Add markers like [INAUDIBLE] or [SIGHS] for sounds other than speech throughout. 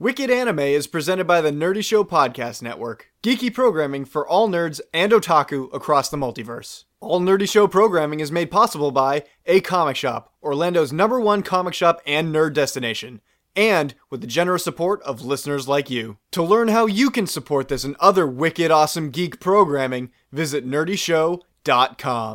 Wicked Anime is presented by the Nerdy Show Podcast Network, geeky programming for all nerds and otaku across the multiverse. All Nerdy Show programming is made possible by A Comic Shop, Orlando's number one comic shop and nerd destination, and with the generous support of listeners like you. To learn how you can support this and other wicked awesome geek programming, visit nerdyshow.com.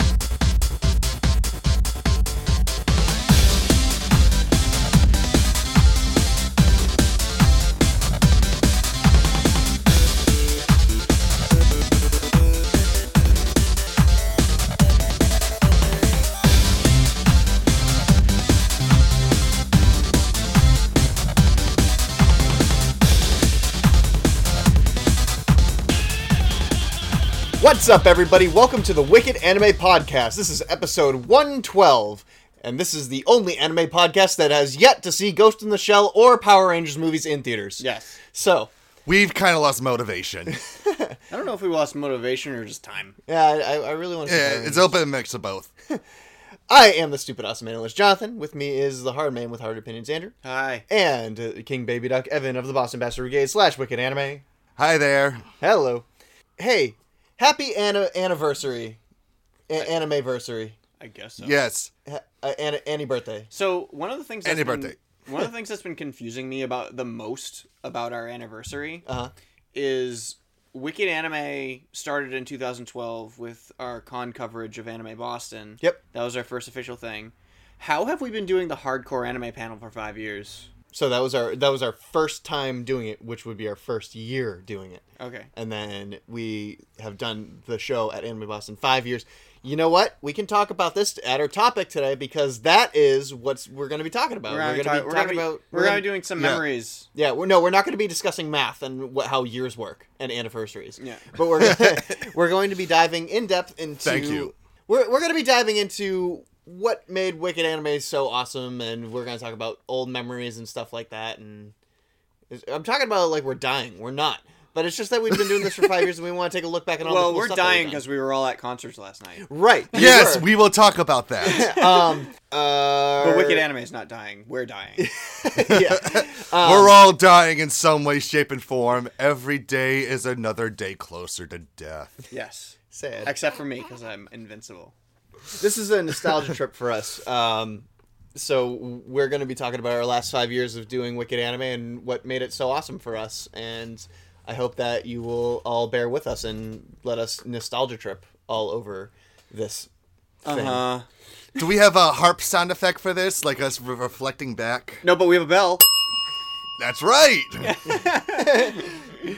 What's up, everybody? Welcome to the Wicked Anime Podcast. This is episode 112, and this is the only anime podcast that has yet to see Ghost in the Shell or Power Rangers movies in theaters. Yes. So, We've kind of lost motivation. [LAUGHS] I don't know if we lost motivation or just time. yeah, I, I really want to see yeah, Power it's Rangers. open mix of both. [LAUGHS] I am the stupid awesome analyst, Jonathan. With me is the hard man with hard opinions, Andrew. Hi. And uh, King Baby Duck, Evan of the Boston Bastard Brigade slash Wicked Anime. Hi there. Hello. Hey, happy an- anniversary. A- anniversary. I guess so. Yes. Ha- uh, Annie, Annie birthday. So one of the things that's Any been, birthday. [LAUGHS] one of the things that's been confusing me about the most about our anniversary Uh huh. is Wicked Anime started in 2012 with our con coverage of Anime Boston. Yep. That was our first official thing. How have we been doing the hardcore anime panel for five years? So that was our that was our first time doing it, which would be our first year doing it. Okay. And then we have done the show at Anime Boston five years. You know what? We can talk about this at our topic today because that is what we're going to be talking about. We're gonna, be, gonna talk- we're gonna be, about we're gonna be doing some yeah. memories. Yeah, we're, no, we're not going to be discussing math and what, how years work and anniversaries. Yeah. but we're gonna, [LAUGHS] we're going to be diving in depth into. Thank you. We're we're going to be diving into what made Wicked Anime so awesome, and we're going to talk about old memories and stuff like that. And I'm talking about like we're dying. We're not. But it's just that we've been doing this for five years, and we want to take a look back at all. the Well, cool we're stuff dying because we were all at concerts last night. right. [LAUGHS] we Yes, were. we will talk about that. [LAUGHS] um. Uh. But Wicked Anime is not dying. We're dying. [LAUGHS] yeah. Um, We're all dying in some way, shape, and form. Every day is another day closer to death. yes. Sad. Except for me, because I'm invincible. This is a nostalgia trip for us. Um, so we're going to be talking about our last five years of doing Wicked Anime and what made it so awesome for us. And I hope that you will all bear with us and let us nostalgia trip all over this. Thing. Uh huh. Do we have a harp sound effect for this? Like us re- reflecting back? No, but we have a bell. That's right. [LAUGHS]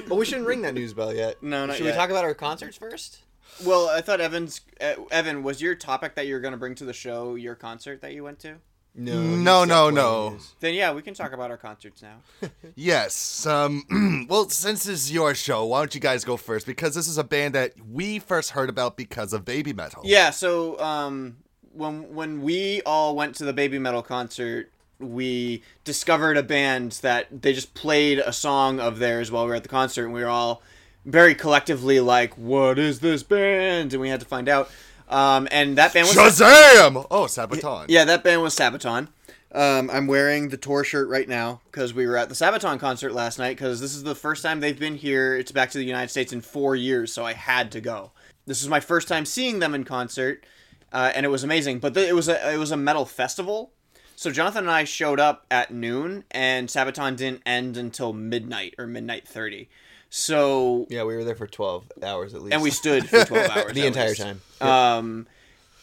But we shouldn't ring that news bell yet. No, not Should yet. we talk about our concerts first? Well, I thought Evan's uh, Evan was your topic that you were going to bring to the show your concert that you went to. No. No, no, no. Then yeah, we can talk about our concerts now. [LAUGHS] Yes. Um. [CLEARS THROAT] well, since this is your show, why don't you guys go first? Because this is a band that we first heard about because of Baby Metal. yeah. So um, when when we all went to the Baby Metal concert, we discovered a band that they just played a song of theirs while we were at the concert, and we were all very collectively like, "What is this band?" And we had to find out. Um, and that band was Shazam! Oh, Sabaton. Yeah, that band was Sabaton. Um, I'm wearing the tour shirt right now because we were at the Sabaton concert last night because this is the first time they've been here. It's back to the United States in four years, so I had to go. This is my first time seeing them in concert, uh, and it was amazing. But the, it was a it was a metal festival, so Jonathan and I showed up at noon, and Sabaton didn't end until midnight or midnight thirty. So Yeah, we were there for 12 hours at least. and we stood for twelve [LAUGHS] hours the entire least. time. Um,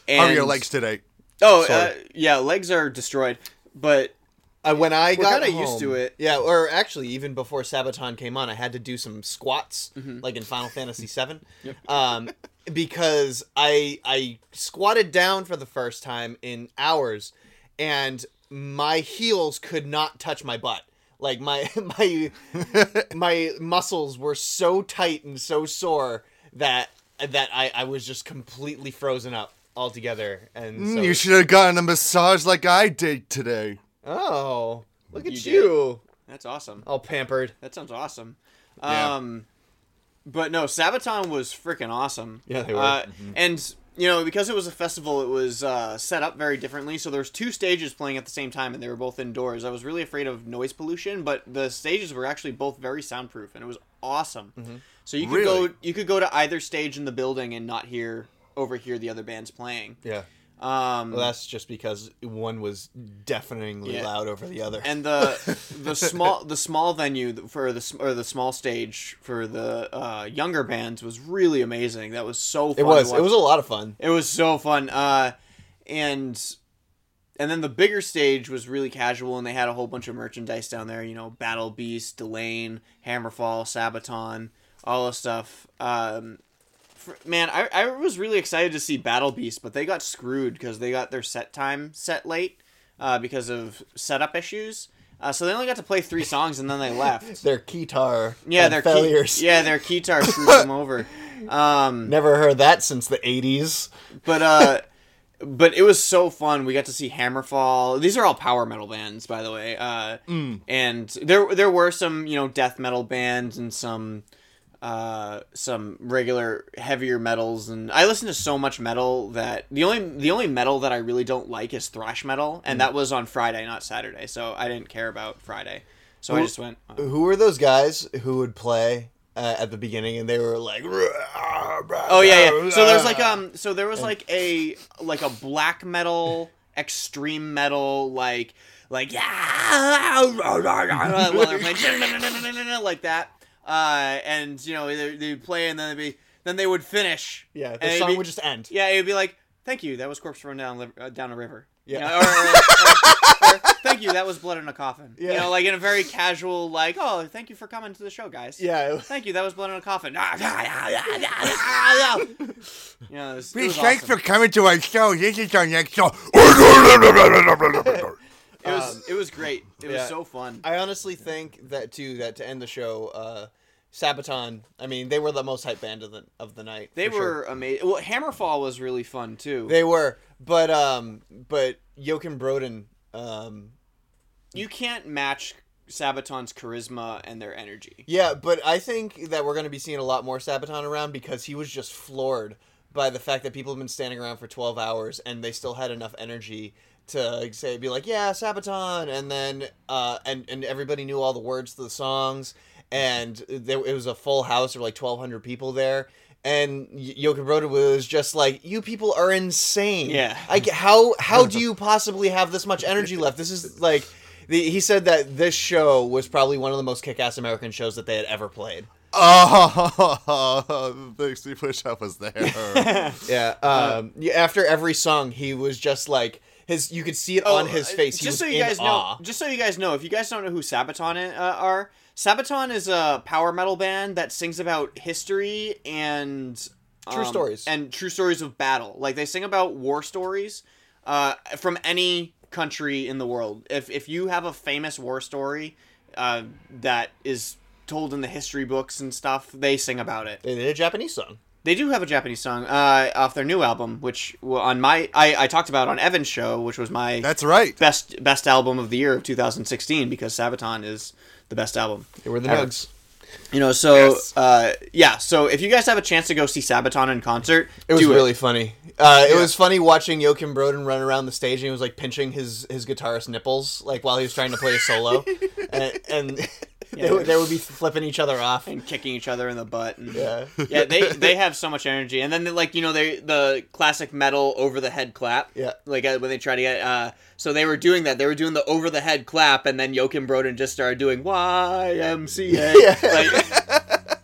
How are your legs today? Oh, uh, yeah, legs are destroyed. But Uh, when I We're got kinda used to it. Yeah, or actually, even before Sabaton came on, I had to do some squats, Mm-hmm. like in Final Fantasy [LAUGHS] VII, um, because I I squatted down for the first time in hours, and my heels could not touch my butt. Like my [LAUGHS] my my muscles were so tight and so sore that that I, I was just completely frozen up altogether. And so, Mm, you should have gotten a massage like I did today. oh, look at You you. That's awesome. all pampered. That sounds awesome. Yeah. Um, but no, Sabaton was freaking awesome. Yeah, they were. Uh, And you know, because it was a festival, it was uh, set up very differently. So there was two stages playing at the same time, and they were both indoors. I was really afraid of noise pollution, but the stages were actually both very soundproof, and it was awesome. So you could Really? go, you could go to either stage in the building and not hear overhear the other bands playing. Yeah. Um, Well, that's just because one was deafeningly Yeah. loud over the other. and the [LAUGHS] the small the small venue for the or the small stage for the uh, younger bands was really amazing. That was so fun. it was it was a lot of fun. it was so fun. Uh, and and then the bigger stage was really casual, and they had a whole bunch of merchandise down there. You know, Battle Beast, Delain, Hammerfall, Sabaton, all this stuff. Um, man, I, I was really excited to see Battle Beast, but they got screwed because they got their set time set late uh, because of setup issues. Uh, so they only got to play three songs and then they left. [LAUGHS] Their guitar, Yeah, their failures. Key, yeah, their keytar [LAUGHS] screwed them over. Um, Never heard that since the '80s. but uh, but it was so fun. We got to see Hammerfall. These are all power metal bands, by the way. Uh, and there there were some you know death metal bands and some uh, some regular heavier metals. And I listen to so much metal that the only the only metal that I really don't like is thrash metal, and that was on Friday, not Saturday. So I didn't care about Friday. So I just went. uh, Who were those guys who would play uh, at the beginning and they were like, Oh yeah, yeah. So there's like um, so there was like a like a black metal, extreme metal, like like yeah, [LAUGHS] like that. Uh, and you know they they'd play and then they'd be then they would finish. yeah, the it'd song be- would just end. Yeah, it would be like, "Thank you, that was corpse run down uh, down a river." Yeah. You know, or, or, or, or, [LAUGHS] "Thank you, that was blood in a coffin." Yeah. You know, like in a very casual, like, "Oh, thank you for coming to the show, guys." Yeah, was- Thank you, that was blood in a coffin. Yeah. [LAUGHS] [LAUGHS] You know, it was, it was thanks awesome. for coming to our show. This is our next show. It was it was great. It was so fun. I honestly think that too. That to end the show, uh, Sabaton. I mean, they were the most hype band of the of the night. They for sure. were amazing. Well, Hammerfall was really fun too. They were, but um, but Joakim Brodén, um, you can't match Sabaton's charisma and their energy. yeah, but I think that we're gonna be seeing a lot more Sabaton around because he was just floored by the fact that people have been standing around for twelve hours and they still had enough energy to say be like yeah Sabaton and then uh and and everybody knew all the words to the songs and there it was a full house of like twelve hundred people there. And Yoko Joakim Brodén was just like, "You people are insane. Yeah. I g how how [LAUGHS] do you possibly have this much energy left? This is like." The, he said that this show was probably one of the most kick-ass American shows that they had ever played. Oh, [LAUGHS] the Steve push up was there. [LAUGHS] Yeah. Um. yeah, after every song, he was just like his. You could see it on his uh, face. He Just so you guys awe. know, just so you guys know, if you guys don't know who Sabaton uh, are, Sabaton is a power metal band that sings about history and True um, stories. and true stories of battle. Like they sing about war stories uh, from any country in the world. If if you have a famous war story uh, that is told in the history books and stuff, they sing about it. They did a Japanese song. They do have a Japanese song uh, off their new album, which on my I, I talked about on Evan's show, which was my That's right. best best album of the year of 2016 because Sabaton is the best album. They were the Ever. Nugs. You know, so Yes. uh, yeah, so if you guys have a chance to go see Sabaton in concert, It was do really funny. Uh, it Yeah. was funny watching Joakim Brodén run around the stage and he was like pinching his his guitarist nipples like while he was trying to play a solo, [LAUGHS] and, and they, would- they would be flipping each other off. and kicking each other in the butt. And, Yeah. yeah, they they have so much energy, and then they, like you know they the classic metal over the head clap. Yeah. like uh, when they try to get uh, so they were doing that. They were doing the over the head clap, and then Joakim Brodén just started doing YMCA. Yeah. Like,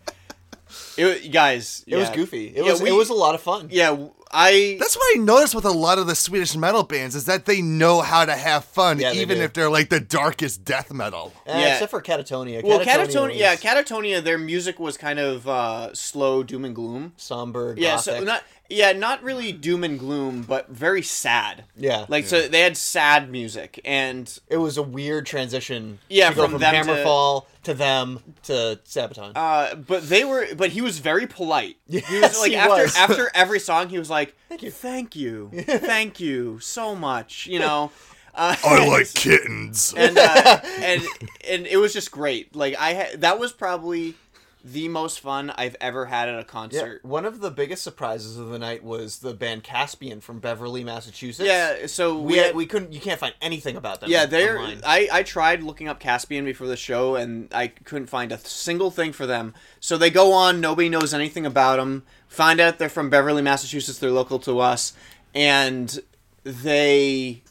it, guys, It was goofy. It Yeah, was we- it was a lot of fun. Yeah, I That's what I noticed with a lot of the Swedish metal bands is that they know how to have fun, Yeah, they even do. if they're like the darkest death metal. Eh, Yeah. except for Katatonia. well, Katatonia Katatonia, was yeah, Katatonia. Their music was kind of uh, slow, doom and gloom. somber. Yeah, gothic. so not Yeah, not really doom and gloom, but very sad. Yeah. Like so they had sad music and It was a weird transition. Yeah, to go from from, them to- Hammerfall to, them to Sabaton. uh but they were but he was very polite. he was Yes, like he after was. after every song he was like thank you. Thank you. [LAUGHS] thank you so much, you know. [LAUGHS] Uh, I [LAUGHS] like kittens. and uh, and and it was just great. Like I had that was probably the most fun I've ever had at a yeah, concert. one of the biggest surprises of the night was the band Caspian from Beverly, Massachusetts. Yeah, so we we had, we couldn't. You can't find anything about them. Yeah, they're. online. I I tried looking up Caspian before the show, and I couldn't find a single thing for them. So they go on. Nobody knows anything about them. Find out they're from Beverly, Massachusetts. They're local to us, and they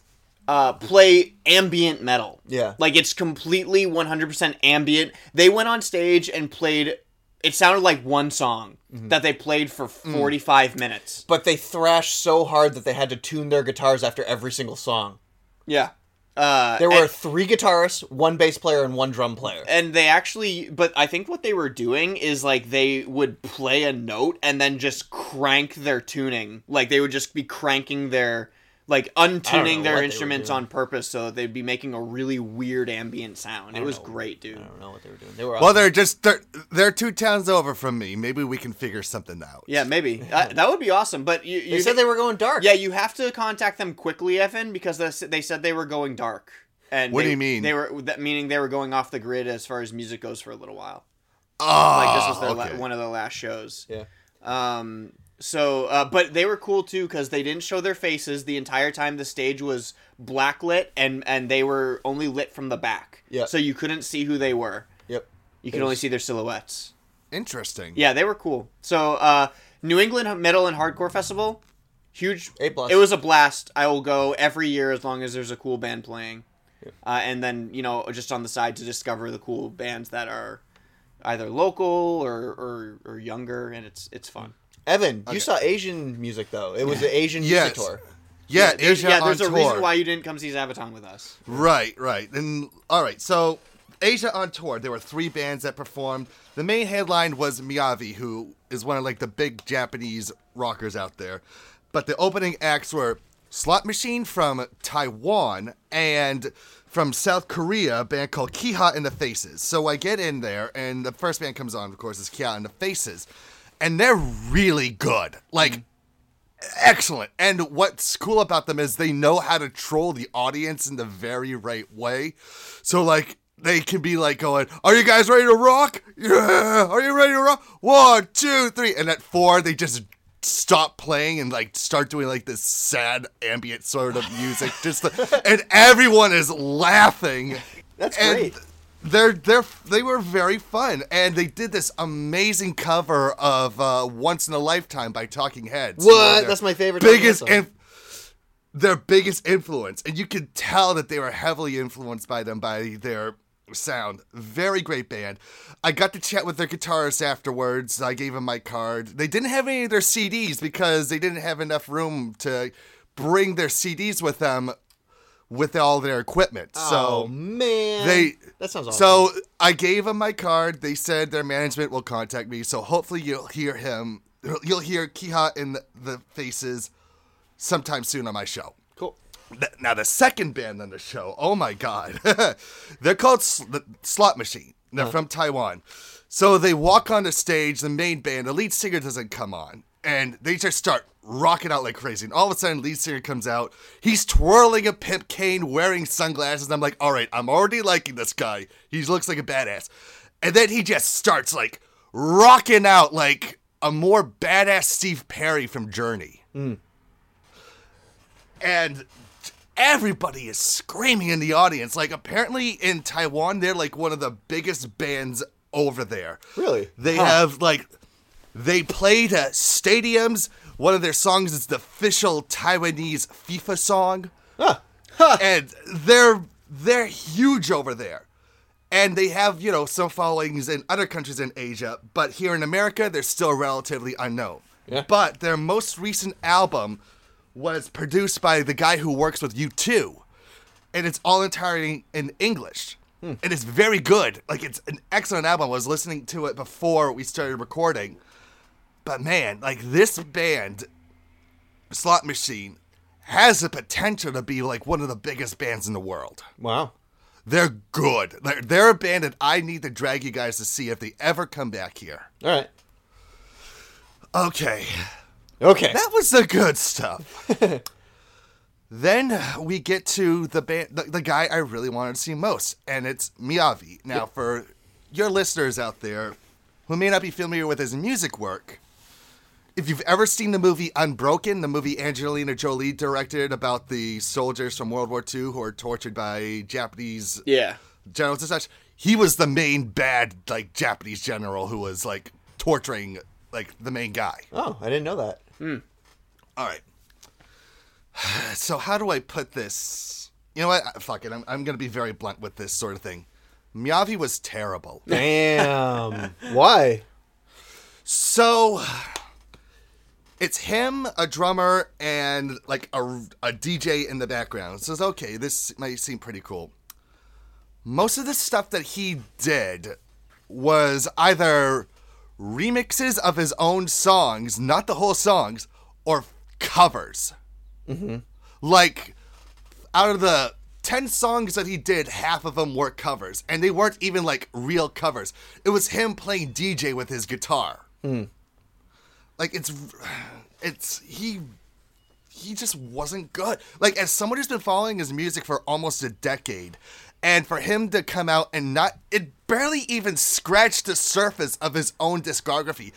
uh, play ambient metal. Yeah. like it's completely one hundred percent ambient. They went on stage and played. It sounded like one song Mm-hmm. that they played for Mm. forty five minutes. but they thrashed so hard that they had to tune their guitars after every single song. Yeah. Uh, There were and- three guitarists, one bass player, and one drum player. and they actually but i think what they were doing is like they would play a note and then just crank their tuning like they would just be cranking their like untuning their what they were instruments on purpose so that they'd be making a really weird ambient sound it was know. great dude I don't know what they were doing. They were well, awesome. they're just they're they're two towns over from me. Maybe we can figure something out. yeah maybe [LAUGHS] Uh, that would be awesome but you, you they said they were going dark. yeah you have to contact them quickly evan because they they said they were going dark and What do you mean? they were that meaning they were going off the grid as far as music goes for a little while Oh, like this was their okay. la- one of the last shows Yeah. Um. So, uh, but they were cool too because they didn't show their faces the entire time. The stage was blacklit and and they were only lit from the back. Yeah. So you couldn't see who they were. Yep. You could only see their silhouettes. Interesting. Yeah, they were cool. So, uh, New England Metal and Hardcore Festival, huge. A plus. It was a blast. I will go every year as long as there's a cool band playing. Uh, and then you know just on the side to discover the cool bands that are either local or, or, or younger and it's it's fun Evan, you saw Asian music though. It was an Asian Yes. music tour. Yeah, there's, Asia yeah, there's on a tour. reason why you didn't come see Sabaton with us. Right, right. And all right, so Asia on tour. There were three bands that performed. The main headline was Miyavi, who is one of like the big Japanese rockers out there. But the opening acts were Slot Machine from Taiwan and from South Korea, a band called Kiha in the Faces. So I get in there, and the first band comes on, of course, is Kiha in the Faces, and they're really good. Like mm. excellent. And what's cool about them is they know how to troll the audience in the very right way. So like they can be like going, "Are you guys ready to rock? Yeah. Are you ready to rock? One, two, three. And at four, they just stop playing and like start doing like this sad ambient sort of music just to, and everyone is laughing That's and great. They're they're they were very fun, and they did this amazing cover of uh, "Once in a Lifetime" by Talking Heads. What? One of their That's my favorite Biggest, inf- their biggest influence, and you could tell that they were heavily influenced by them by their sound. Very great band. I got to chat with their guitarist afterwards. I gave him my card. They didn't have any of their CDs because they didn't have enough room to bring their CDs with them with all their equipment. oh So man, they that sounds awesome. so I gave them my card. They said their management will contact me. So hopefully you'll hear him. You'll hear Kiha in the, the faces sometime soon on my show. cool. Now the second band on the show, oh my god, [LAUGHS] they're called Sl- Slot Machine. They're from Taiwan. So they walk on the stage. The main band, the lead singer doesn't come on, and they just start rocking out like crazy. And all of a sudden, lead singer comes out. He's twirling a pimp cane, wearing sunglasses. I'm like, all right, I'm already liking this guy. He looks like a badass. And then he just starts like rocking out like a more badass Steve Perry from Journey mm. and everybody is screaming in the audience. Like apparently in Taiwan, they're like one of the biggest bands over there. Really? They have like they play to stadiums. One of their songs is the official Taiwanese FIFA song. Huh. And they're they're huge over there. And they have, you know, some followings in other countries in Asia, but here in America, they're still relatively unknown. Yeah. But their most recent album was produced by the guy who works with U2, and it's all entirely in English. Hmm. And it's very good. Like, it's an excellent album. I was listening to it before we started recording. But man, like, this band Slot Machine has the potential to be like one of the biggest bands in the world. Wow. They're good. They're, they're a band that I need to drag you guys to see if they ever come back here. All right. Okay. Okay. That was the good stuff. [LAUGHS] then we get to the band, the, the guy I really wanted to see most, and it's Miyavi. Now, for your listeners out there who may not be familiar with his music work, if you've ever seen the movie Unbroken, the movie Angelina Jolie directed about the soldiers from World War II who are tortured by Japanese Yeah. generals and such, he was the main bad like Japanese general who was like torturing like the main guy. oh, I didn't know that. Hmm. All right. [SIGHS] So how do I put this? You know what? Ah, fuck it. I'm, I'm going to be very blunt with this sort of thing. Miyavi was terrible. Damn. Why? So it's him, a drummer, and like a, a DJ in the background. So it's okay. This might seem pretty cool. Most of the stuff that he did was either remixes of his own songs, not the whole songs, or covers. Mm-hmm. Like, out of the 10 songs that he did, half of them were covers. And they weren't even like real covers. It was him playing DJ with his guitar. Hmm. Like, it's. [SIGHS] It's. He. He just wasn't good. Like, as someone who's been following his music for almost a decade, and for him to come out and not. It barely even scratched the surface of his own discography.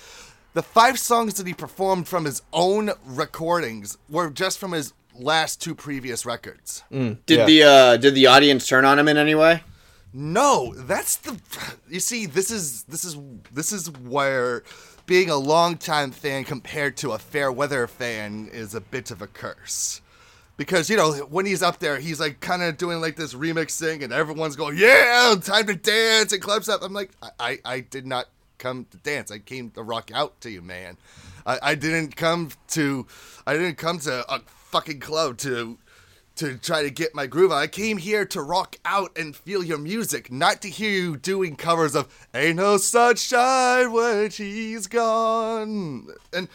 The five songs that he performed from his own recordings were just from his last two previous records. Did Yeah. the uh did the audience turn on him in any way? No, that's the. [SIGHS] You see, this is this is this is where being a longtime fan compared to a fair weather fan is a bit of a curse. Because you know when he's up there, he's like kind of doing like this remix thing, and everyone's going, "Yeah, time to dance!" and clubs up. I'm like, I, I, I did not come to dance. I came to rock out to you, man. I, I didn't come to, I didn't come to a fucking club to to try to get my groove on. I came here to rock out and feel your music, not to hear you doing covers of Ain't No Sunshine When She's Gone. And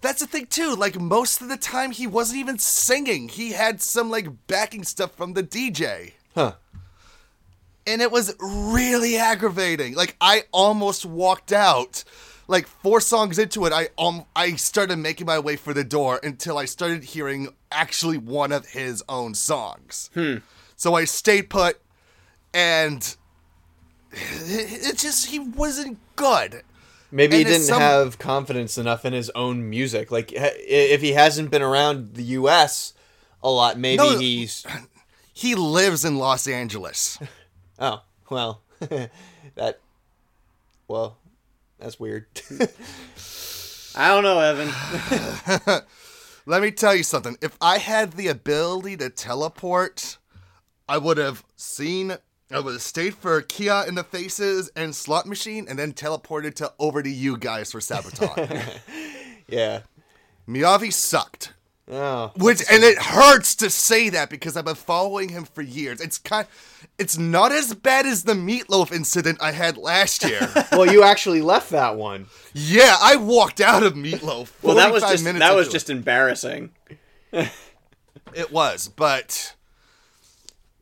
that's the thing too, like most of the time he wasn't even singing. He had some like backing stuff from the DJ. Huh. And it was really aggravating. Like I almost walked out. Like four songs into it, I um I started making my way for the door until I started hearing actually one of his own songs. So I stayed put, and it, it just he wasn't good. Maybe he And it's didn't some- have confidence enough in his own music. Like if he hasn't been around the U.S. a lot, maybe No. he's. [CLEARS THROAT] He lives in Los Angeles. [LAUGHS] Oh well, [LAUGHS] that. Well, that's weird. [LAUGHS] I don't know, Evan. [SIGHS] Let me tell you something. If I had the ability to teleport, I would have seen. I would have stayed for Kiha in the Faces and Slot Machine, and then teleported to over to you guys for Sabaton. [LAUGHS] yeah. Miyavi sucked. Oh. Which and it hurts to say that because I've been following him for years. It's kind, it's not as bad as the meatloaf incident I had last year. [LAUGHS] Well, you actually left that one. yeah, I walked out of meatloaf. Well, that was just that was into just embarrassing. it. it was, but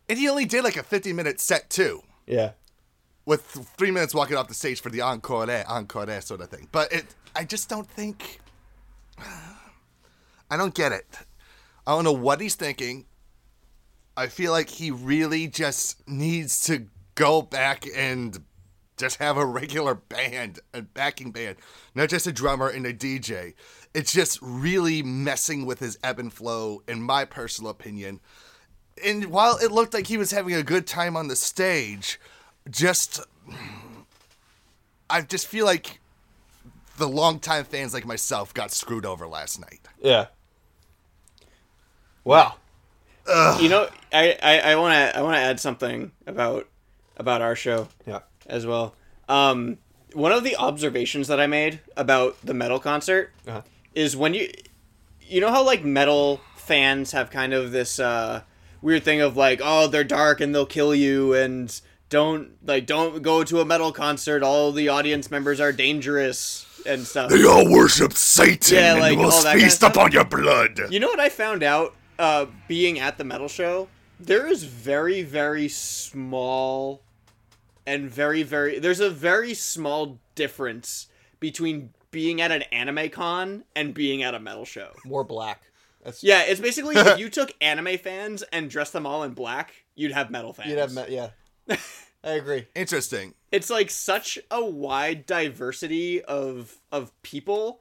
and he only did like a fifty minute set too, Yeah. with three minutes walking off the stage for the encore, encore sort of thing. But it, I just don't think, I don't get it. I don't know what he's thinking. I feel like he really just needs to go back and just have a regular band, a backing band, not just a drummer and a DJ. It's just really messing with his ebb and flow, in my personal opinion. And while it looked like he was having a good time on the stage, just I just feel like the longtime fans like myself got screwed over last night. Yeah. Wow. You know, I I want to I want to add something about about our show Yeah. as well. Um, one of the observations that I made about the metal concert Uh-huh. is when you you know how like metal fans have kind of this uh, weird thing of like oh they're dark and they'll kill you and don't like don't go to a metal concert. All the audience members are dangerous and stuff. They all worship Satan Yeah, like, and will all that kind of feast upon your blood. You know what I found out uh, being at the metal show? There is very, very small and very, very. There's a very small difference between being at an anime con and being at a metal show. More black. That's Yeah, it's basically if you [LAUGHS] took anime fans and dressed them all in black, you'd have metal fans. You'd have met, yeah. [LAUGHS] I agree. Interesting. it's like such a wide diversity of of people,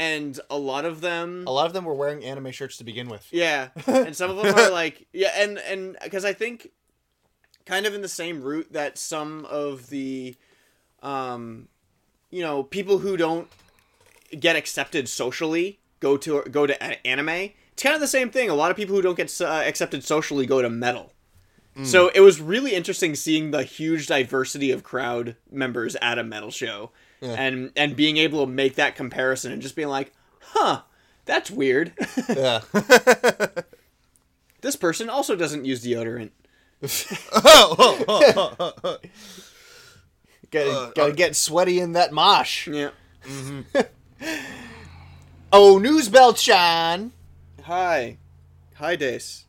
and a lot of them A lot of them were wearing anime shirts to begin with. Yeah, [LAUGHS] and some of them are like yeah, and and because I think kind of in the same route that some of the, um, you know, people who don't get accepted socially go to go to a- anime. It's kind of the same thing. A lot of people who don't get uh, accepted socially go to metal. So it was really interesting seeing the huge diversity of crowd members at a metal show, and and being able to make that comparison and just being like, huh, that's weird. Yeah. [LAUGHS] This person also doesn't use deodorant. [LAUGHS] gotta, uh, gotta uh, get sweaty in that mosh. Yeah. Mm-hmm. [LAUGHS] Oh, news bell Sean. Hi. Hi, Dace.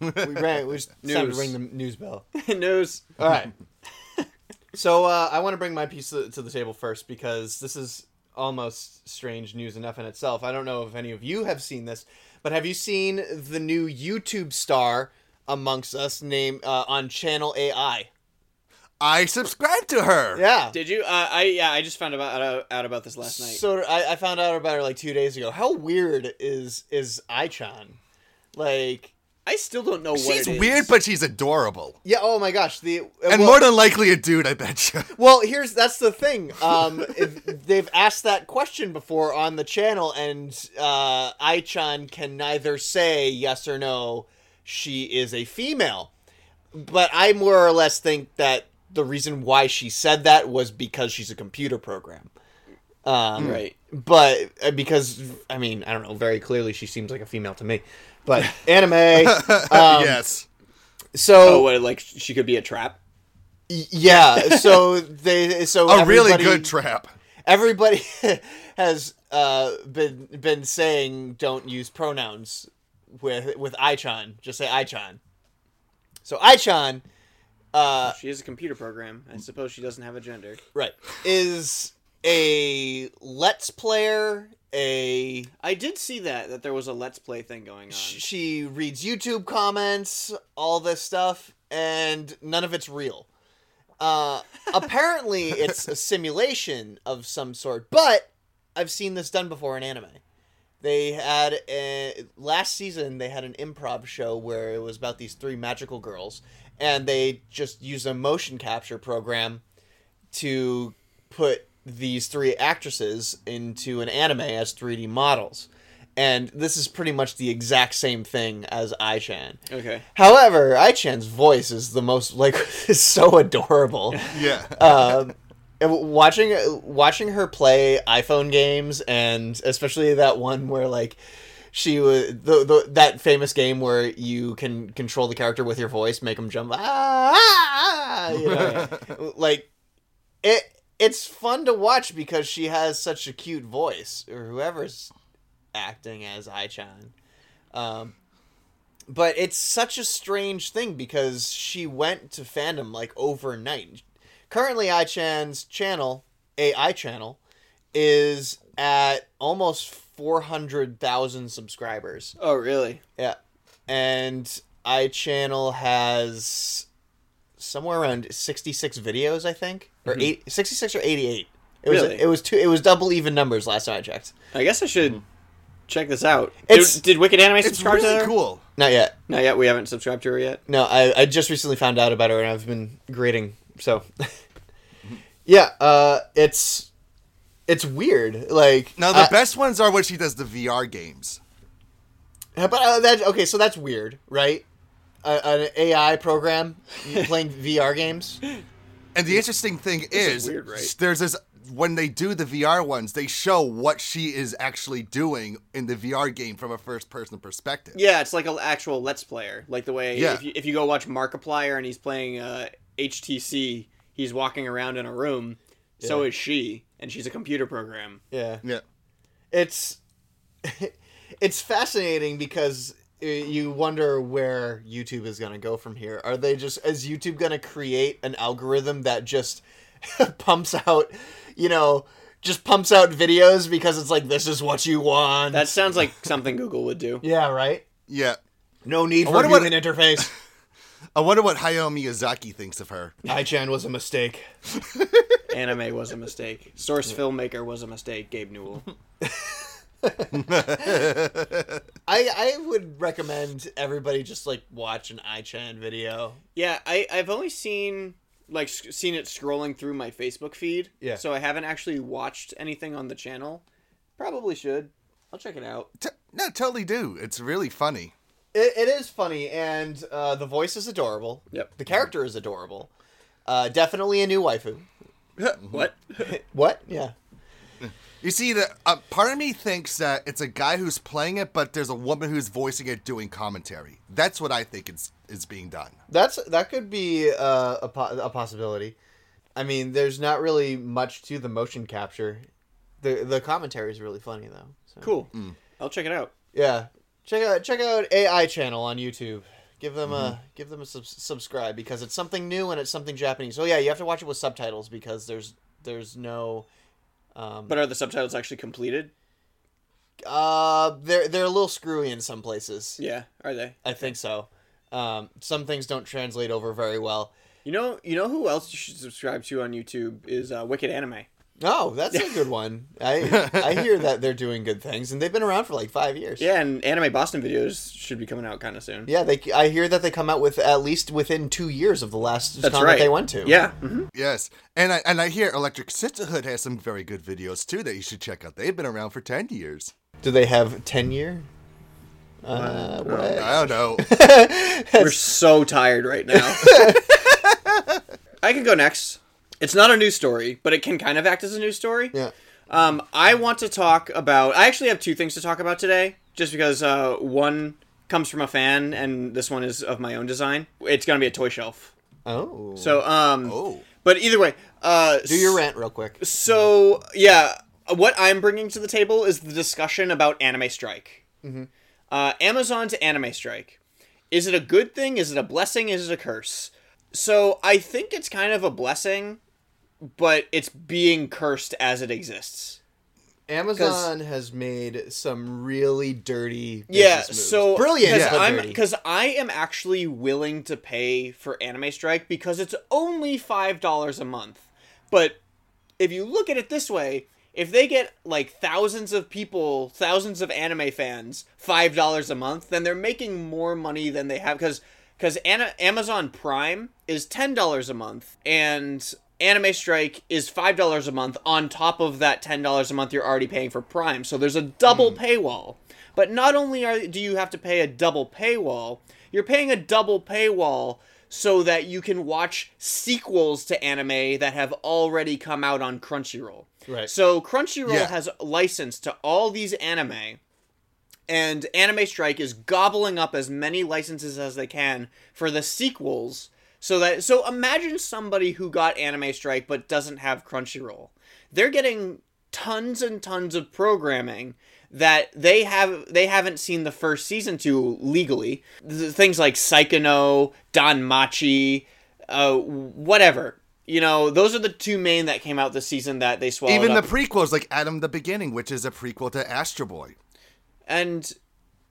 We ran. We just time to ring the news bell. News. All right. So uh, I want to bring my piece to, to the table first because this is almost strange news enough in itself. I don't know if any of you have seen this, but have you seen the new YouTube star amongst us named uh, on Channel AI? I subscribe to her. Yeah. Did you? Uh, I yeah. I just found about out, out about this last night. So I, I found out about her like two days ago. How weird is is Aichan? Like, I still don't know what She's it is. weird, but she's adorable. yeah. Oh my gosh. The And well- more than likely a dude, I bet you. [LAUGHS] Well, here's that's the thing. Um, if- they've asked that question before on the channel, and uh, Aichan can neither say yes or no. She is a female, but I more or less think that the reason why she said that was because she's a computer program. Um, right. But uh, because I mean, I don't know. Very clearly, she seems like a female to me. But [LAUGHS] anime. [LAUGHS] Um, yes. So Oh, what? Like she could be a trap. yeah. So they. So A really good trap. everybody [LAUGHS] has uh, been been saying don't use pronouns with with Aichan. Just say Aichan. So Aichan, uh, She is a computer program. I suppose she doesn't have a gender. right, is a Let's player. A I did see that that there was a let's play thing going on. she reads YouTube comments, all this stuff, and none of it's real. Uh, apparently, [LAUGHS] it's a simulation of some sort, but I've seen this done before in anime. They had a, last season. They had an improv show where it was about these three magical girls, and they just used a motion capture program to put these three actresses into an anime as 3D models. And this is pretty much the exact same thing as Aichan. Okay. However, Aichan's voice is the most like [LAUGHS] is so adorable. [LAUGHS] Yeah. um, watching watching her play iPhone games and especially that one where like she was the, the that famous game where you can control the character with your voice, make them jump. Ah, ah, ah," you know, [LAUGHS] like it. It's fun to watch because she has such a cute voice, or whoever's acting as Aichan. Um, but it's such a strange thing because she went to fandom like overnight. Currently, Aichan's channel, AI channel, is at almost four hundred thousand subscribers. Oh, really? Yeah, and AI channel has somewhere around sixty six videos, I think, or eight, 66 or eighty eight. It was Really? it was two it was double even numbers last time I checked. I guess I should check this out. It's- did, did Wicked Anime it's subscribe to really her? cool. Not yet. Not yet. We haven't subscribed to her yet. No, I, I just recently found out about her and I've been grading. So, [LAUGHS] yeah, uh, it's it's weird. Like Now the uh, best ones are when she does the VR games. but uh, that okay, so that's weird, right? Uh, an AI program [LAUGHS] playing VR games. And the interesting thing is is, weird, right? there's this when they do the VR ones, they show what she is actually doing in the VR game from a first person perspective. Yeah, it's like an actual Let's Player. Like the way Yeah. if, you, if you go watch Markiplier and he's playing uh, HTC, he's walking around in a room. So is she, and she's a computer program. Yeah. Yeah. It's [LAUGHS] it's fascinating because Uh, you wonder where YouTube is going to go from here. Are they just is YouTube going to create an algorithm that just [LAUGHS] pumps out, you know, just pumps out videos because it's like this is what you want. That sounds like something Google would do. [LAUGHS] yeah, right. Yeah. No need for wonder what- interface. [LAUGHS] I wonder what Hayao Miyazaki thinks of her. Aichan was a mistake. Anime was a mistake. Source filmmaker was a mistake. Gabe Newell. [LAUGHS] I I would recommend everybody just like watch an Aichan video. Yeah, I I've only seen like seen it scrolling through my Facebook feed. Yeah. So I haven't actually watched anything on the channel. Probably should. I'll check it out. T- no, totally do. It's really funny. It, it is funny, and uh, the voice is adorable. Yep. The character is adorable. Uh, definitely a new waifu. [LAUGHS] what? [LAUGHS] What? Yeah. You see, the uh, part of me thinks that it's a guy who's playing it, but there's a woman who's voicing it doing commentary. That's what I think is is being done. That's that could be uh, a po- a possibility. I mean, there's not really much to the motion capture. the The commentary is really funny though. So. Cool. I'll check it out. Yeah, check out check out AI channel on YouTube. Give them a give them a sub- subscribe because it's something new and it's something Japanese. So yeah, you have to watch it with subtitles because there's there's no. Um, But are the subtitles actually completed? uh, they're they're a little screwy in some places. Yeah, are they? I think so. Um, some things don't translate over very well. You know, you know who else you should subscribe to on YouTube is uh, Wicked Anime. Oh, that's a good one. I I hear [LAUGHS] that they're doing good things, and they've been around for like five years. Yeah, and Anime Boston videos should be coming out kind of soon. Yeah, they. I hear that they come out with at least within two years of the last That's con right. that they went to. Yeah. hmm Yes, and I and I hear Electric Sisterhood has some very good videos too that you should check out. They've been around for ten years. Do they have ten year? Uh, what? I don't know. [LAUGHS] We're so tired right now. [LAUGHS] I can go next. It's not a news story, but it can kind of act as a news story. Yeah. Um, I want to talk about. I actually have two things to talk about today, just because uh, one comes from a fan, and this one is of my own design. It's gonna be a toy shelf. Oh. So, um, Oh. but either way, uh, do your rant real quick. So yeah, what I'm bringing to the table is the discussion about Anime Strike. Mm-hmm. Uh, Amazon's Anime Strike. Is it a good thing? Is it a blessing? Is it a curse? So I think it's kind of a blessing, but it's being cursed as it exists. Amazon has made some really dirty. Yeah, business moves. so brilliant, Because but I'm because I am actually willing to pay for Anime Strike because it's only five dollars a month. But if you look at it this way, if they get like thousands of people, thousands of anime fans, five dollars a month, then they're making more money than they have because because Amazon Prime is ten dollars a month and Anime Strike is five dollars a month on top of that ten dollars a month you're already paying for Prime. So there's a double hmm. paywall. But not only are do you have to pay a double paywall, you're paying a double paywall so that you can watch sequels to anime that have already come out on Crunchyroll. Right. So Crunchyroll Yeah. has license to all these anime and Anime Strike is gobbling up as many licenses as they can for the sequels so that so imagine somebody who got Anime Strike but doesn't have Crunchyroll. They're getting tons and tons of programming that they have they haven't seen the first season to legally. Things like Saekano, Don Machi, uh whatever. You know, those are the two main that came out this season that they swallowed Even the up. prequels, like Atom the Beginning, which is a prequel to Astro Boy. and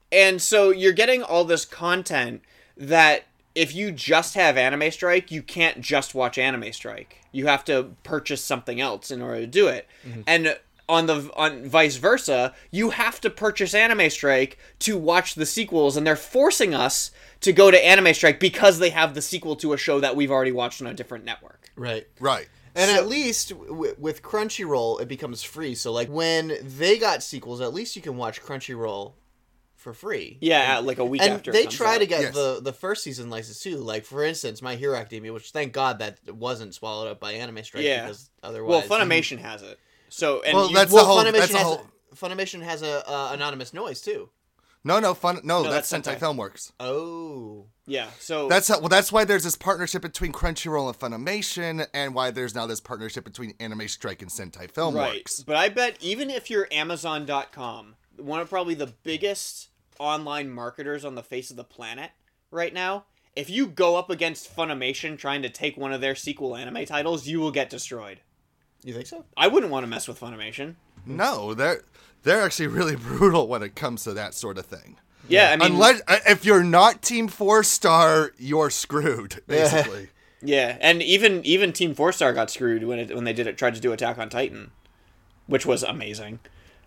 and so you're getting all this content that if you just have anime strike you can't just watch anime strike you have to purchase something else in order to do it mm-hmm. and on the on vice versa you have to purchase anime strike to watch the sequels and they're forcing us to go to anime strike because they have the sequel to a show that we've already watched on a different network right. Right. And at least w- with Crunchyroll, it becomes free. So like when they got sequels, at least you can watch Crunchyroll for free. Yeah, like a week and after. it they comes try out. to get Yes. the the first season license too. Like for instance, My Hero Academia, which thank God that wasn't swallowed up by Anime Strike Yeah. because otherwise, Well, Funimation has it. So and Well, you- that's well, the whole. Funimation That's the has whole. a, Funimation has a uh, anonymous noise too. No, no, fun. No, No, that's that's Sentai Sentai. Filmworks. Oh, yeah. So That's how, well. That's why there's this partnership between Crunchyroll and Funimation, and why there's now this partnership between Anime Strike and Sentai Filmworks. Right. But I bet even if you're Amazon.com, one of probably the biggest online marketers on the face of the planet right now, if you go up against Funimation trying to take one of their sequel anime titles, you will get destroyed. you think so? I wouldn't want to mess with Funimation. No, they're they're actually really [LAUGHS] brutal when it comes to that sort of thing. Yeah, I mean, Unless uh, if you're not Team Four Star, you're screwed. [LAUGHS] Basically. yeah, and even even Team Four Star got screwed when it when they did it tried to do Attack on Titan, which was amazing.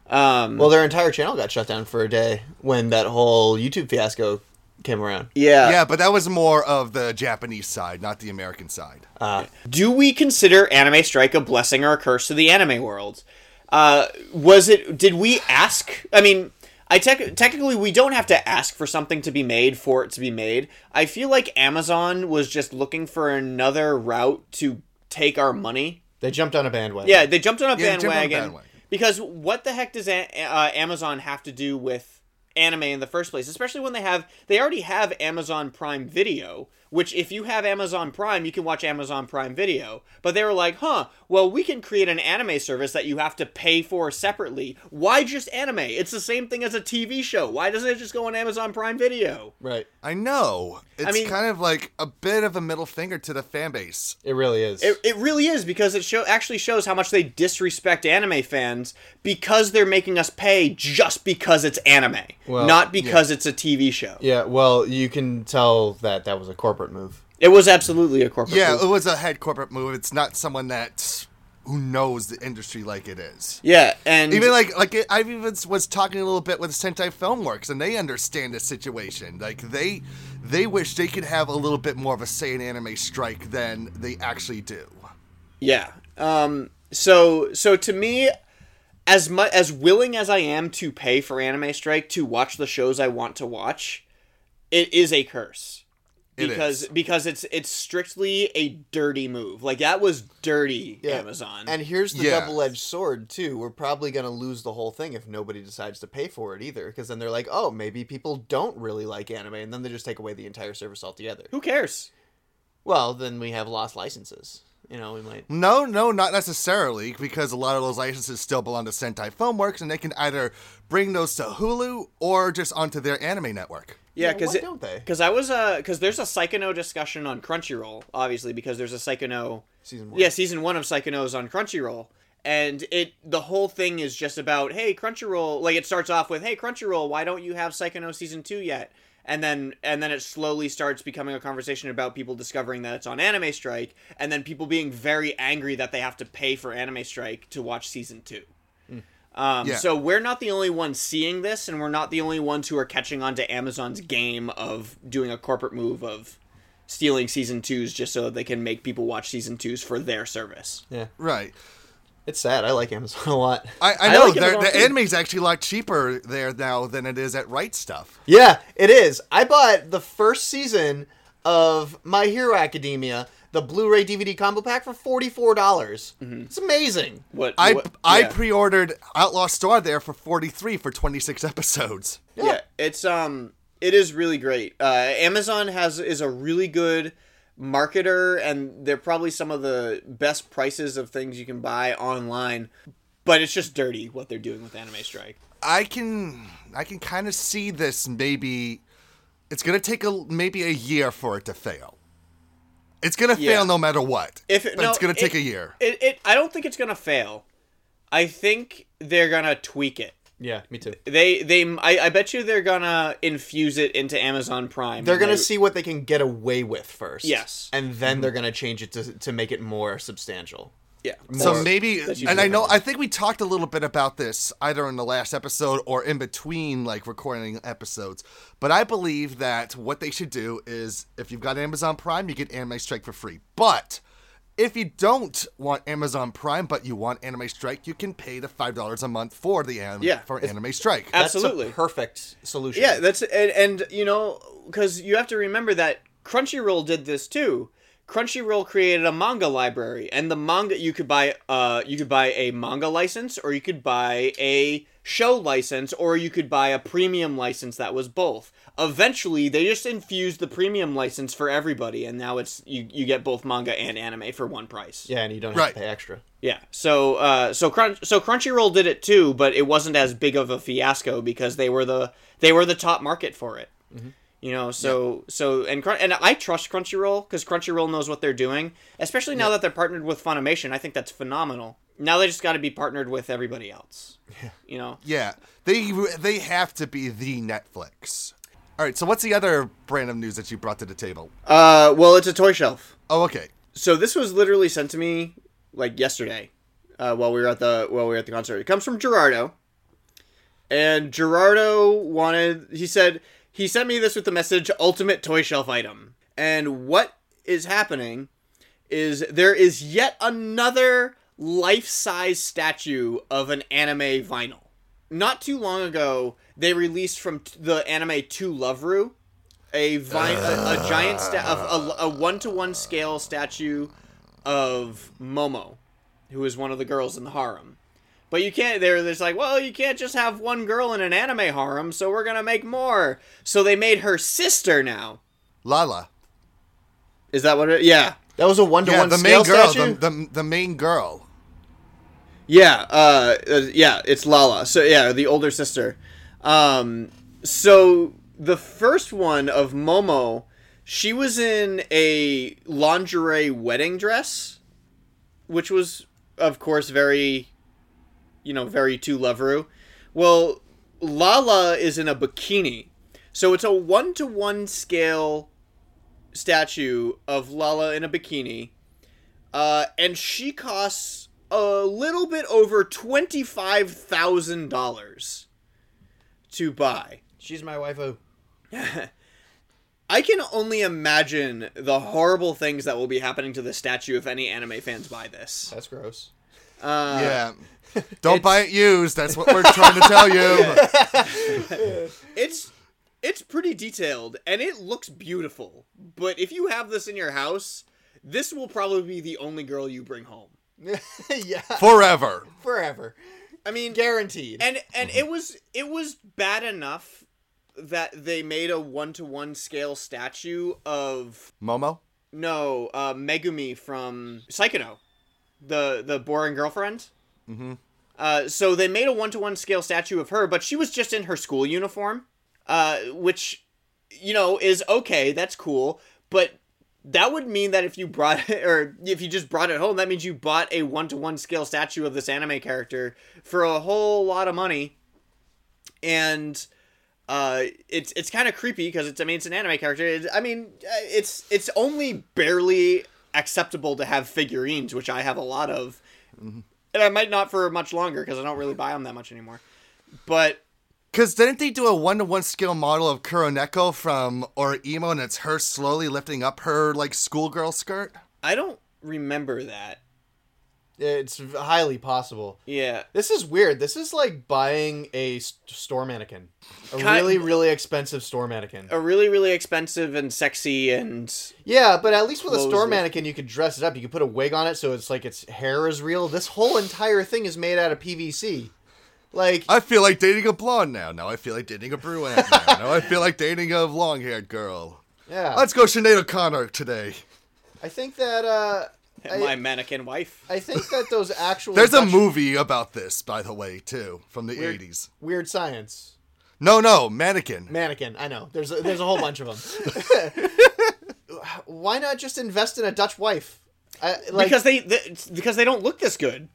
Um, Well, their entire channel got shut down for a day when that whole YouTube fiasco came around. yeah, yeah, but that was more of the Japanese side, not the American side. Uh, Do we consider Anime Strike a blessing or a curse to the anime world? Uh, was it? Did we ask? I mean, I tec- technically we don't have to ask for something to be made for it to be made. I feel like Amazon was just looking for another route to take our money. they jumped on a bandwagon. Yeah, they jumped on a Yeah, they jumped on a bandwagon, bandwagon. Because what the heck does a- uh, Amazon have to do with anime in the first place? Especially when they have they already have Amazon Prime Video, which if you have Amazon Prime, you can watch Amazon Prime Video. But they were like, "Huh, well, we can create an anime service that you have to pay for separately. Why just anime? It's the same thing as a TV show. Why doesn't it just go on Amazon Prime Video?" right. I know. It's mean- kind of like a bit of a middle finger to the fan base. It really is. It, it really is because it show actually shows how much they disrespect anime fans because they're making us pay just because it's anime, Well, not because it's a TV show. yeah. Well, you can tell that that was a corporate move. It was absolutely a corporate. Yeah, move. it was a head corporate move. It's not someone that who knows the industry like it is. yeah, and Even like like it, I even was talking a little bit with Sentai Filmworks, and they understand the situation. Like they they wish they could have a little bit more of a say in anime strike than they actually do. yeah. Um. So so to me, as much as willing as I am to pay for Anime Strike to watch the shows I want to watch, it is a curse. It Because is. because it's it's strictly a dirty move. Like that was dirty, Yeah. Amazon. And here's the Yeah. double-edged sword too. We're probably gonna lose the whole thing if nobody decides to pay for it either, because then they're like, oh, maybe people don't really like anime, and then they just take away the entire service altogether. Who cares? Well, then we have lost licenses. You know, we might. No, no, not necessarily, because a lot of those licenses still belong to Sentai Filmworks, and they can either bring those to Hulu or just onto their anime network. Yeah, Yeah, because why don't they? Because I was uh, because there's a Saekano discussion on Crunchyroll, obviously, because there's a Saekano Season one. Yeah, season one of Saekano's on Crunchyroll, and it the whole thing is just about hey Crunchyroll. Like it starts off with hey Crunchyroll, why don't you have Saekano season two yet? And then and then it slowly starts becoming a conversation about people discovering that it's on Anime Strike, and then people being very angry that they have to pay for Anime Strike to watch season two. Um, Yeah. So we're not the only ones seeing this, and we're not the only ones who are catching on to Amazon's game of doing a corporate move of stealing season twos just so they can make people watch season twos for their service. Yeah, Right. It's sad. I like Amazon a lot. I, I I know like the too. anime's actually a lot cheaper there now than it is at Right Stuf. Yeah, it is. I bought the first season of My Hero Academia, the Blu-ray DVD combo pack for forty-four dollars. It's amazing. What I what- I pre-ordered Outlaw Star there for 43 for 26 episodes. yeah. it's um it is really great. Uh, Amazon has is a really good marketer, and they're probably some of the best prices of things you can buy online. But it's just dirty what they're doing with Anime Strike. I can I can kind of see this maybe it's going to take a maybe a year for it to fail. It's going to Yeah. fail no matter what. If it, but no, it's going to take it- a year. It, it I don't think it's gonna fail. I think they're gonna tweak it. Yeah, me too. They they I, I bet you they're gonna infuse it into Amazon Prime. They're gonna They- see what they can get away with first. Yes. and then mm-hmm. they're gonna change it to to make it more substantial. yeah. So maybe, and I know, I think we talked a little bit about this either in the last episode or in between, like recording episodes. But I believe that what they should do is, if you've got Amazon Prime, you get Anime Strike for free. But If you don't want Amazon Prime, but you want Anime Strike, you can pay the five dollars a month for the anime Yeah. for Anime Strike. That's Absolutely. a perfect solution. Yeah, that's and, and you know because you have to remember that Crunchyroll did this too. Crunchyroll created a manga library, and the manga you could buy uh you could buy a manga license, or you could buy a show license, or you could buy a premium license that was both. Eventually, they just infused the premium license for everybody, and now it's you you get both manga and anime for one price. yeah, and you don't have Right. to pay extra. Yeah. So uh so Crunch so Crunchyroll did it too, but it wasn't as big of a fiasco because they were the they were the top market for it. You know, so so and Crun- and I trust Crunchyroll because Crunchyroll knows what they're doing, especially now that they're partnered with Funimation. I think that's phenomenal. Now they just got to be partnered with everybody else. Yeah. You know. Yeah, they they have to be the Netflix. All right, so what's the other brand of news that you brought to the table? Uh, well, it's a toy shelf. Oh, okay. So this was literally sent to me like yesterday, uh, while we were at the while we were at the concert. It comes from Gerardo, and Gerardo wanted. He said he sent me this with the message "Ultimate Toy Shelf Item." And what is happening is there is yet another life-size statue of an anime vinyl. Not too long ago, they released from t- the anime To Love Ru a, vi- a, a giant sta- a, a one-to-one scale statue of Momo, who is one of the girls in the harem. But you can't. They're just like, well, you can't just have one girl in an anime harem, so we're gonna make more. So they made her sister now. Lala. Is that what it? Yeah, That was a one-to-one Yeah, the scale main girl. statue. The, the, the main girl. yeah, uh, uh, yeah. It's Lala. So yeah, the older sister. Um, so the first one of Momo, she was in a lingerie wedding dress, which was, of course, very, you know, very To Love Ru. Well, Lala is in a bikini, so it's a one to one scale statue of Lala in a bikini, uh, and she costs a little bit over twenty five thousand dollars to buy. She's my waifu. [LAUGHS] I can only imagine the horrible things that will be happening to the statue if any anime fans buy this. That's gross. Uh, yeah. [LAUGHS] Don't buy it used. That's what we're trying to tell you. [LAUGHS] It's it's pretty detailed and it looks beautiful. But if you have this in your house, this will probably be the only girl you bring home. yeah, Forever. forever, I mean, guaranteed. and and it was it was bad enough that they made a one to one scale statue of Momo? no uh, Megumi from Saekano, the the boring girlfriend. Mm-hmm. Uh, so they made a one to one scale statue of her, but she was just in her school uniform, uh, which you know is okay. That's cool, but that would mean that if you brought it, [LAUGHS] or if you just brought it home, that means you bought a one to one scale statue of this anime character for a whole lot of money, and uh, it's it's kind of creepy because it's I mean it's an anime character. It's, I mean uh, it's it's only barely acceptable to have figurines, which I have a lot of, and I might not for much longer because I don't really buy them that much anymore. But Because didn't they do a one to one scale model of Kuroneko from OreImo and it's her slowly lifting up her like schoolgirl skirt? I don't remember that. it's highly possible. Yeah, This is weird. This is like buying a s- store mannequin, a Kind- really, really expensive store mannequin. a really really expensive and sexy and Yeah, but at least with a store with- mannequin, you could dress it up. You could put a wig on it so it's like its hair is real. This whole entire thing is made out of PVC. Like, I feel like dating a blonde now. Now I feel like dating a brunette now. [LAUGHS] Now I feel like dating a long haired girl. yeah, Let's go Sinead O'Connor today. I think that uh, I- my mannequin wife. I think that those [LAUGHS] actual There's a movie about this, by the way, too, from the Weird. 80s. Weird Science No, no, Mannequin. mannequin. I know. There's a, there's a whole bunch of them. [LAUGHS] Why not just invest in a Dutch wife? I, like, because they, th because they don't look this good.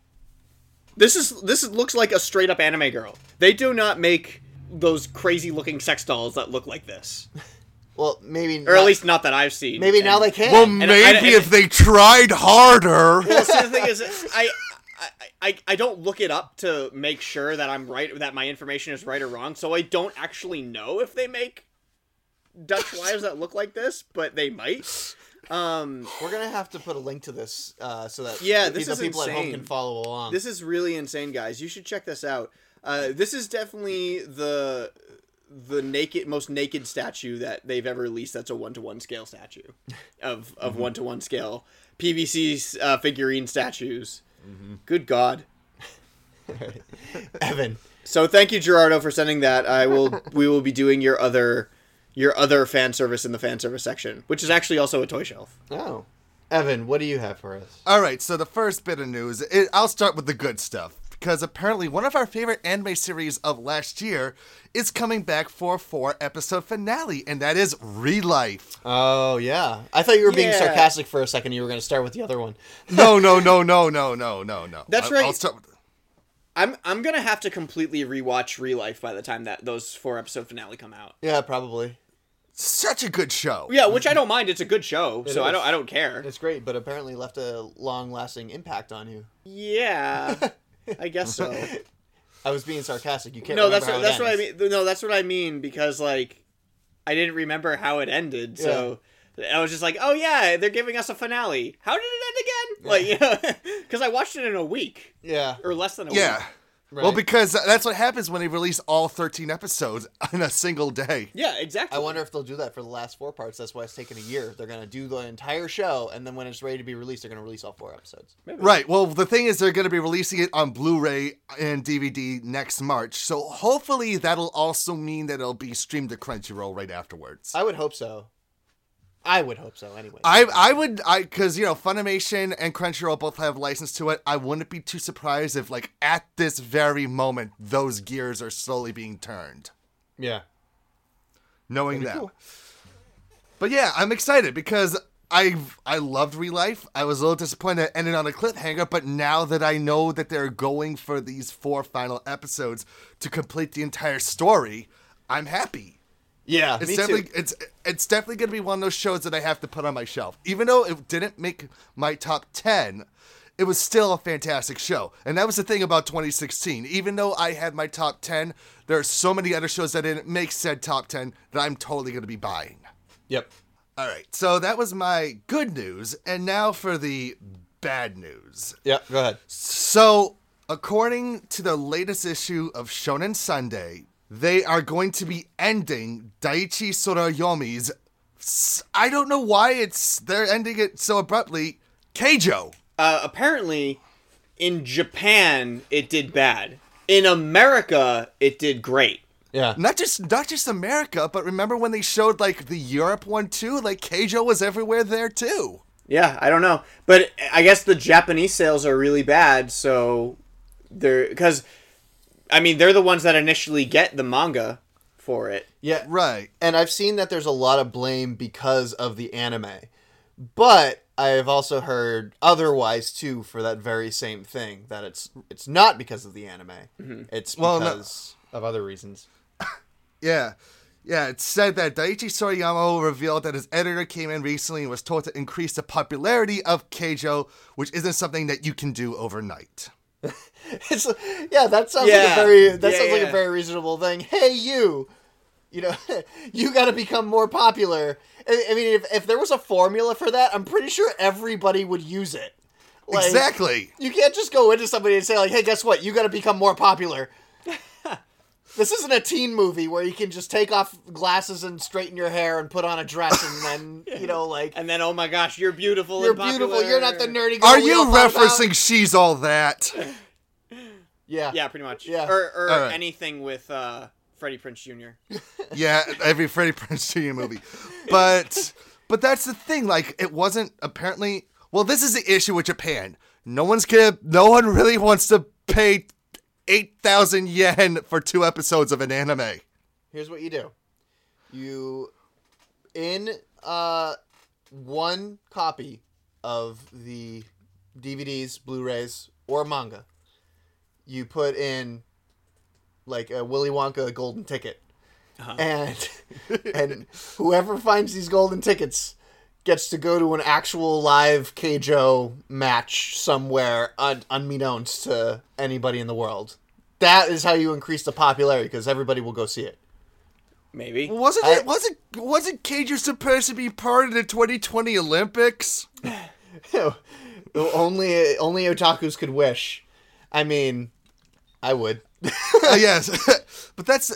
This is this is, looks like a straight up anime girl. They do not make those crazy looking sex dolls that look like this, [LAUGHS] well, maybe or at least not that I've seen. maybe now they can. Well, I- maybe and- if they tried harder. [LAUGHS] Well, see, the thing is, I, I, I, I don't look it up to make sure that I'm right, that my information is right or wrong. So I don't actually know if they make Dutch wives that look like this, but they might. Um, We're gonna have to put a link to this uh, so that Yeah, this the is people at home can follow along. this is really insane, guys. You should check this out. Uh, this is definitely the the naked most naked statue that they've ever released. That's a one to one scale statue [LAUGHS] of of one to one scale PVC uh, figurine statues. Good God. [LAUGHS] Evan. So thank you, Gerardo, for sending that. I will. we will be doing your other, your other fan service in the fan service section, which is actually also a toy shelf. Oh, Evan, what do you have for us? All right, so the first bit of news, it, I'll start with the good stuff because apparently one of our favorite anime series of last year is coming back for a four episode finale, and that is Relife. Oh yeah, I thought you were being Yeah. sarcastic for a second. You were going to start with the other one. [LAUGHS] No, no, no, no, no, no, no, no. That's I- I'll right. start with- I'm I'm gonna have to completely rewatch Relife by the time that those four episode finale come out. Yeah, probably. Such a good show. Yeah, which I don't mind. It's a good show, so I don't I don't care. It's great, but apparently left a long-lasting impact on you. Yeah, I guess so. [LAUGHS] I was being sarcastic. You can't. No, that's what, how that's it what I mean. No, that's what I mean because like I didn't remember how it ended, so I was just like, oh yeah, they're giving us a finale. How did it end again? Like you know, [LAUGHS] because I watched it in a week Yeah. or less than a Yeah. week. Well, Right. because that's what happens when they release all 13 episodes [LAUGHS] in a single day. Yeah, exactly. I wonder if they'll do that for the last four parts. That's why it's taken a year. They're gonna do the entire show, and then when it's ready to be released, they're gonna release all four episodes. Right. Well, the thing is, they're going to be releasing it on Blu-ray and DVD next March, so hopefully that'll also mean that it'll be streamed to Crunchyroll right afterwards. I would hope so. I would hope so. Anyway. I I would I because you know Funimation and Crunchyroll both have license to it. I wouldn't be too surprised if like at this very moment those gears are slowly being turned. yeah. Knowing That'd that. be cool. But yeah, I'm excited because I I loved Relife. I was a little disappointed it ended on a cliffhanger, but now that I know that they're going for these four final episodes to complete the entire story, I'm happy. Yeah. It's me definitely too. it's it's definitely gonna be one of those shows that I have to put on my shelf. Even though it didn't make my top ten, it was still a fantastic show. And that was the thing about 2016. Even though I had my top ten, there are so many other shows that didn't make said top ten that I'm totally gonna be buying. Yep. All right, so that was my good news, and now for the bad news. Yep. Go ahead. So, according to the latest issue of Shonen Sunday, they are going to be ending Daichi Sorayama's. I don't know why it's they're ending it so abruptly. Keijo. uh, apparently, in Japan it did bad. In America, it did great. Yeah. Not just not just America, but remember when they showed like the Europe one too? Like Keijo was everywhere there too. Yeah, I don't know, but I guess the Japanese sales are really bad. So they're because, I mean, they're the ones that initially get the manga for it. Yeah. Right. And I've seen that there's a lot of blame because of the anime. But I have also heard otherwise too for that very same thing that it's it's not because of the anime. Mm-hmm. It's Well, no- of other reasons. [LAUGHS] Yeah. Yeah, it said that Daichi Sorayama revealed that his editor came in recently and was told to increase the popularity of Keijo, which isn't something that you can do overnight. [LAUGHS] It's yeah, that sounds like a very that Yeah, sounds like a very reasonable thing. Hey, you, you know, [LAUGHS] you got to become more popular. I, I mean, if if there was a formula for that, I'm pretty sure everybody would use it. Like, exactly. You can't just go into somebody and say like, "Hey, guess what? You got to become more popular." This isn't a teen movie where you can just take off glasses and straighten your hair and put on a dress and then [LAUGHS] you know like And then, oh my gosh, you're beautiful. you're and beautiful. You're not the nerdy girl. Are you all thought about. referencing She's All That? [LAUGHS] Yeah. Yeah, pretty much. Yeah. Or, or All right. anything with uh, Freddie Prinze Jr. [LAUGHS] yeah, every Freddie Prinze Jr. movie. But but that's the thing, like it wasn't apparently well, this is the issue with Japan. No one's gonna no one really wants to pay eight thousand yen for two episodes of an anime. Here's what you do. You in uh one copy of the DVDs, Blu-rays, or manga, you put in like a Willy Wonka golden ticket. And [LAUGHS] and whoever finds these golden tickets gets to go to an actual live Keijo match somewhere un- unbeknownst to anybody in the world. That is how you increase the popularity because everybody will go see it. Maybe. Wasn't I- it wasn't wasn't Keijo supposed to be part of the 2020 Olympics? [LAUGHS] only only otakus could wish. I mean, I would. [LAUGHS] Uh, yes, [LAUGHS] but that's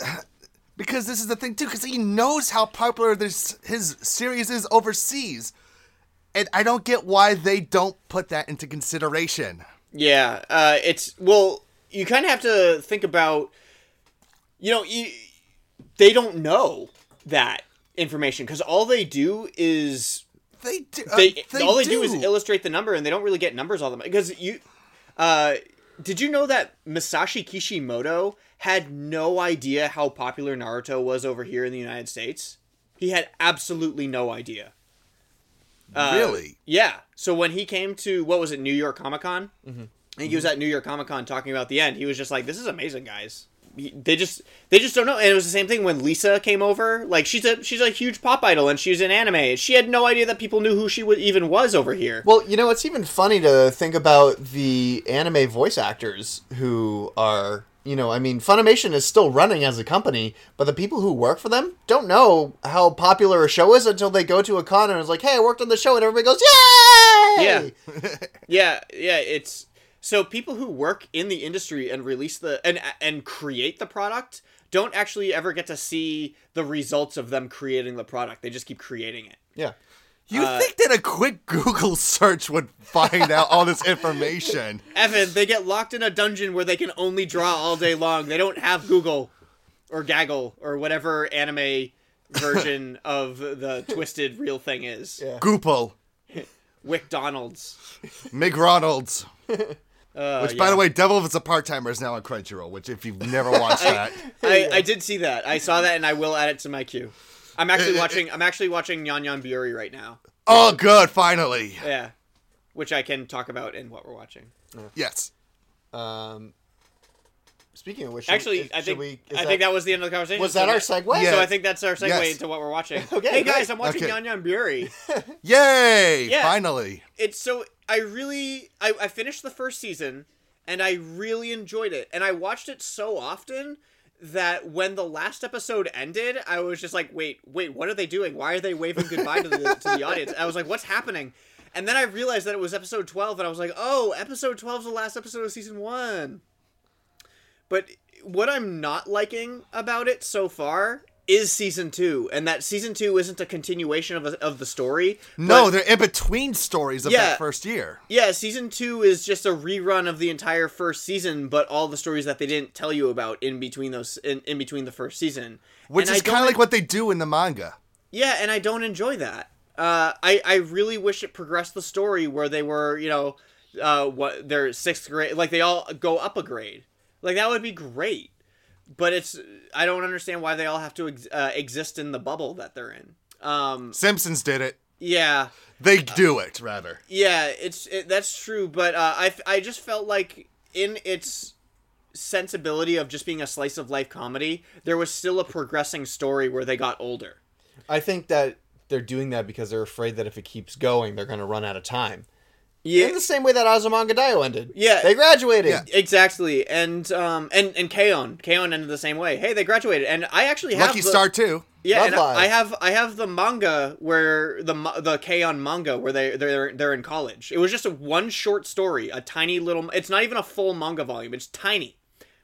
because this is the thing too. Because he knows how popular this his series is overseas, and I don't get why they don't put that into consideration. Yeah, uh, it's well, you kind of have to think about, you know, you, they don't know that information because all they do is They do. uh, they, all they do. is illustrate the number, and they don't really get numbers all the time. Because you, uh, did you know that Masashi Kishimoto had no idea how popular Naruto was over here in the United States? He had absolutely no idea. Uh, really. Yeah. So when he came to what was it, New York Comic Con? Mm-hmm. I think he was at New York Comic Con talking about the end. He was just like, "This is amazing, guys." He- They just they just don't know. And it was the same thing when Lisa came over. Like she's a she's a huge pop idol and she's in anime. She had no idea that people knew who she would even was over here. Well, you know, it's even funny to think about the anime voice actors who are, you know, I mean, Funimation is still running as a company, but the people who work for them don't know how popular a show is until they go to a con and it's like, hey, I worked on the show, and everybody goes, yay! Yeah. [LAUGHS] yeah, yeah, it's so people who work in the industry and release the and and create the product don't actually ever get to see the results of them creating the product. They just keep creating it. Yeah. You think that a quick Google [LAUGHS] search would find out all this information? Evan, they get locked in a dungeon where they can only draw all day long. They don't have Google or Gaggle or whatever anime version [LAUGHS] of the twisted real thing is. Yeah. Goople, [LAUGHS] WickDonald's. McRonald's. Uh, Which, by the way, Devil is a part timer is now on Crunchyroll. Which, if you've never watched that, I, I did see that. I saw that, and I will add it to my queue. I'm actually eh, eh, watching. Eh. I'm actually watching Non Non Biyori right now. oh, good, finally. Yeah, which I can talk about in what we're watching. Yes. Um, speaking of which, Actually, should- I think we, I think that was the end of the conversation. was So that our segue? Yeah. So I think that's our segue Yes. into what we're watching. [LAUGHS] Okay, hey guys, great. I'm watching Okay. Nyan Buri. [LAUGHS] Yay! Yeah. Finally. it's so I really I, I finished the first season and I really enjoyed it and I watched it so often that when the last episode ended I was just like wait wait what are they doing? Why are they waving goodbye to the to the [LAUGHS] audience? I was like what's happening? And then I realized that it was episode 12 and I was like oh episode 12 is the last episode of season 1 but what I'm not liking about it so far is season 2 and that season 2 isn't a continuation of, a, of the story No, they're in between stories of Yeah. that first year. yeah, season two is just a rerun of the entire first season, but all the stories that they didn't tell you about in between those in, in between the first season. Which And is kind of like what they do in the manga. Yeah, and I don't enjoy that. Uh, I I really wish it progressed the story where they were, you know, uh, what their sixth grade, like they all go up a grade, like that would be great. But it's I don't understand why they all have to ex- uh, exist in the bubble that they're in. Um, Simpsons did it. yeah, They do it, rather. Yeah, it's it, that's true, but uh, I I just felt like in its sensibility of just being a slice of life comedy, there was still a progressing story where they got older. I think that they're doing that because they're afraid that if it keeps going, they're going to run out of time. Yeah, In the same way that Azumanga Daioh ended. Yeah. They graduated. Yeah. exactly. And um and and K-On, K-On ended the same way. Hey, they graduated, and I actually have Lucky the, Star too. Yeah, Love and Live. I have I have the manga where the the K-On! manga where they they're they're in college. It was just a one short story, a tiny little. It's not even a full manga volume. It's tiny,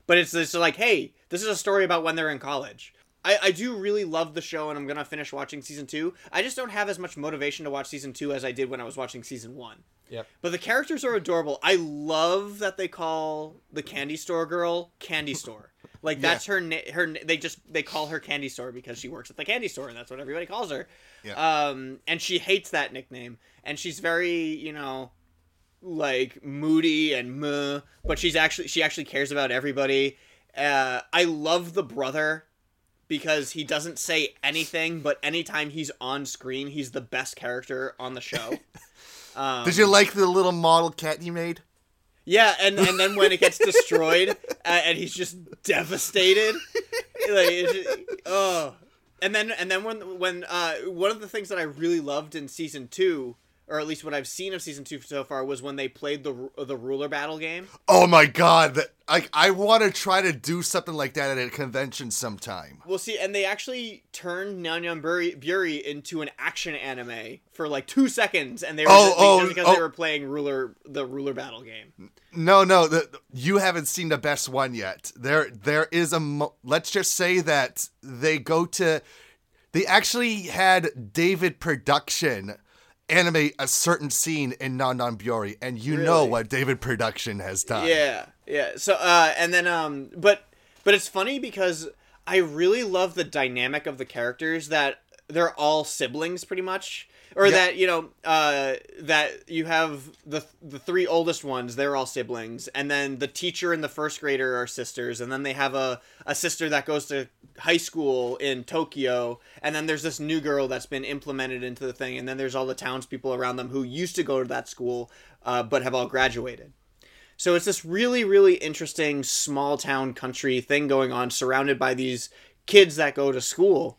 but it's it's like, hey, this is a story about when they're in college. I, I do really love the show, and I'm gonna finish watching season two. I just don't have as much motivation to watch season two as I did when I was watching season one. Yep. But the characters are adorable. I love that they call the candy store girl Candy Store. Like that's her na- her they just they call her Candy Store because she works at the candy store and that's what everybody calls her. Yeah. Um and she hates that nickname and she's very, you know, like moody and meh, but she's actually she actually cares about everybody. Uh I love the brother because he doesn't say anything, but anytime he's on screen, he's the best character on the show. [LAUGHS] Um, Did you like the little model cat he made? Yeah, and and then when it gets [LAUGHS] destroyed, uh, and he's just devastated, like just, oh, and then and then when when uh one of the things that I really loved in season two or at least what I've seen of season two so far, was when they played the the ruler battle game. Oh my god! that- I I want to try to do something like that at a convention sometime. We'll see, and they actually turned Nyan Buri, Buri into an action anime for like two seconds, and they were Oh, just, oh, because oh. they were playing ruler the ruler battle game. No, no, the, you haven't seen the best one yet. There, there is a. Let's just say that they go to. They actually had David Production animate a certain scene in Non Non Biyori, and you know what David Production has done. Yeah, yeah. So, uh, and then, um, but, but it's funny because I really love the dynamic of the characters that they're all siblings, pretty much, or that you know, uh, that you have the the three oldest ones, they're all siblings, and then the teacher and the first grader are sisters, and then they have a a sister that goes to high school in Tokyo, and then there's this new girl that's been implemented into the thing, and then there's all the townspeople around them who used to go to that school, uh, but have all graduated. So it's this really, really interesting small town country thing going on, surrounded by these kids that go to school.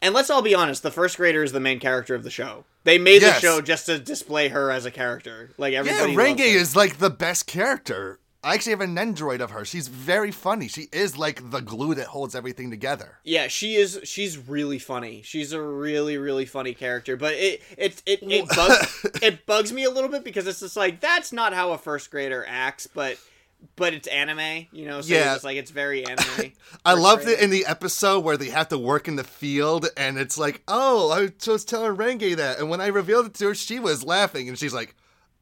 And let's all be honest, the first grader is the main character of the show. They made Yes. the show just to display her as a character. Like Yeah, everybody. loves Renge is like the best character. I actually have an Android of her. She's very funny. She is like the glue that holds everything together. Yeah, she is. She's really funny. She's a really, really funny character. But it, it, it, it [LAUGHS] bugs, it bugs me a little bit because it's just like that's not how a first grader acts. But, but it's anime, you know. So Yeah. it's like it's very anime. [LAUGHS] I loved it in the episode where they have to work in the field, and it's like, oh, I was telling Renge that, and when I revealed it to her, she was laughing, and she's like,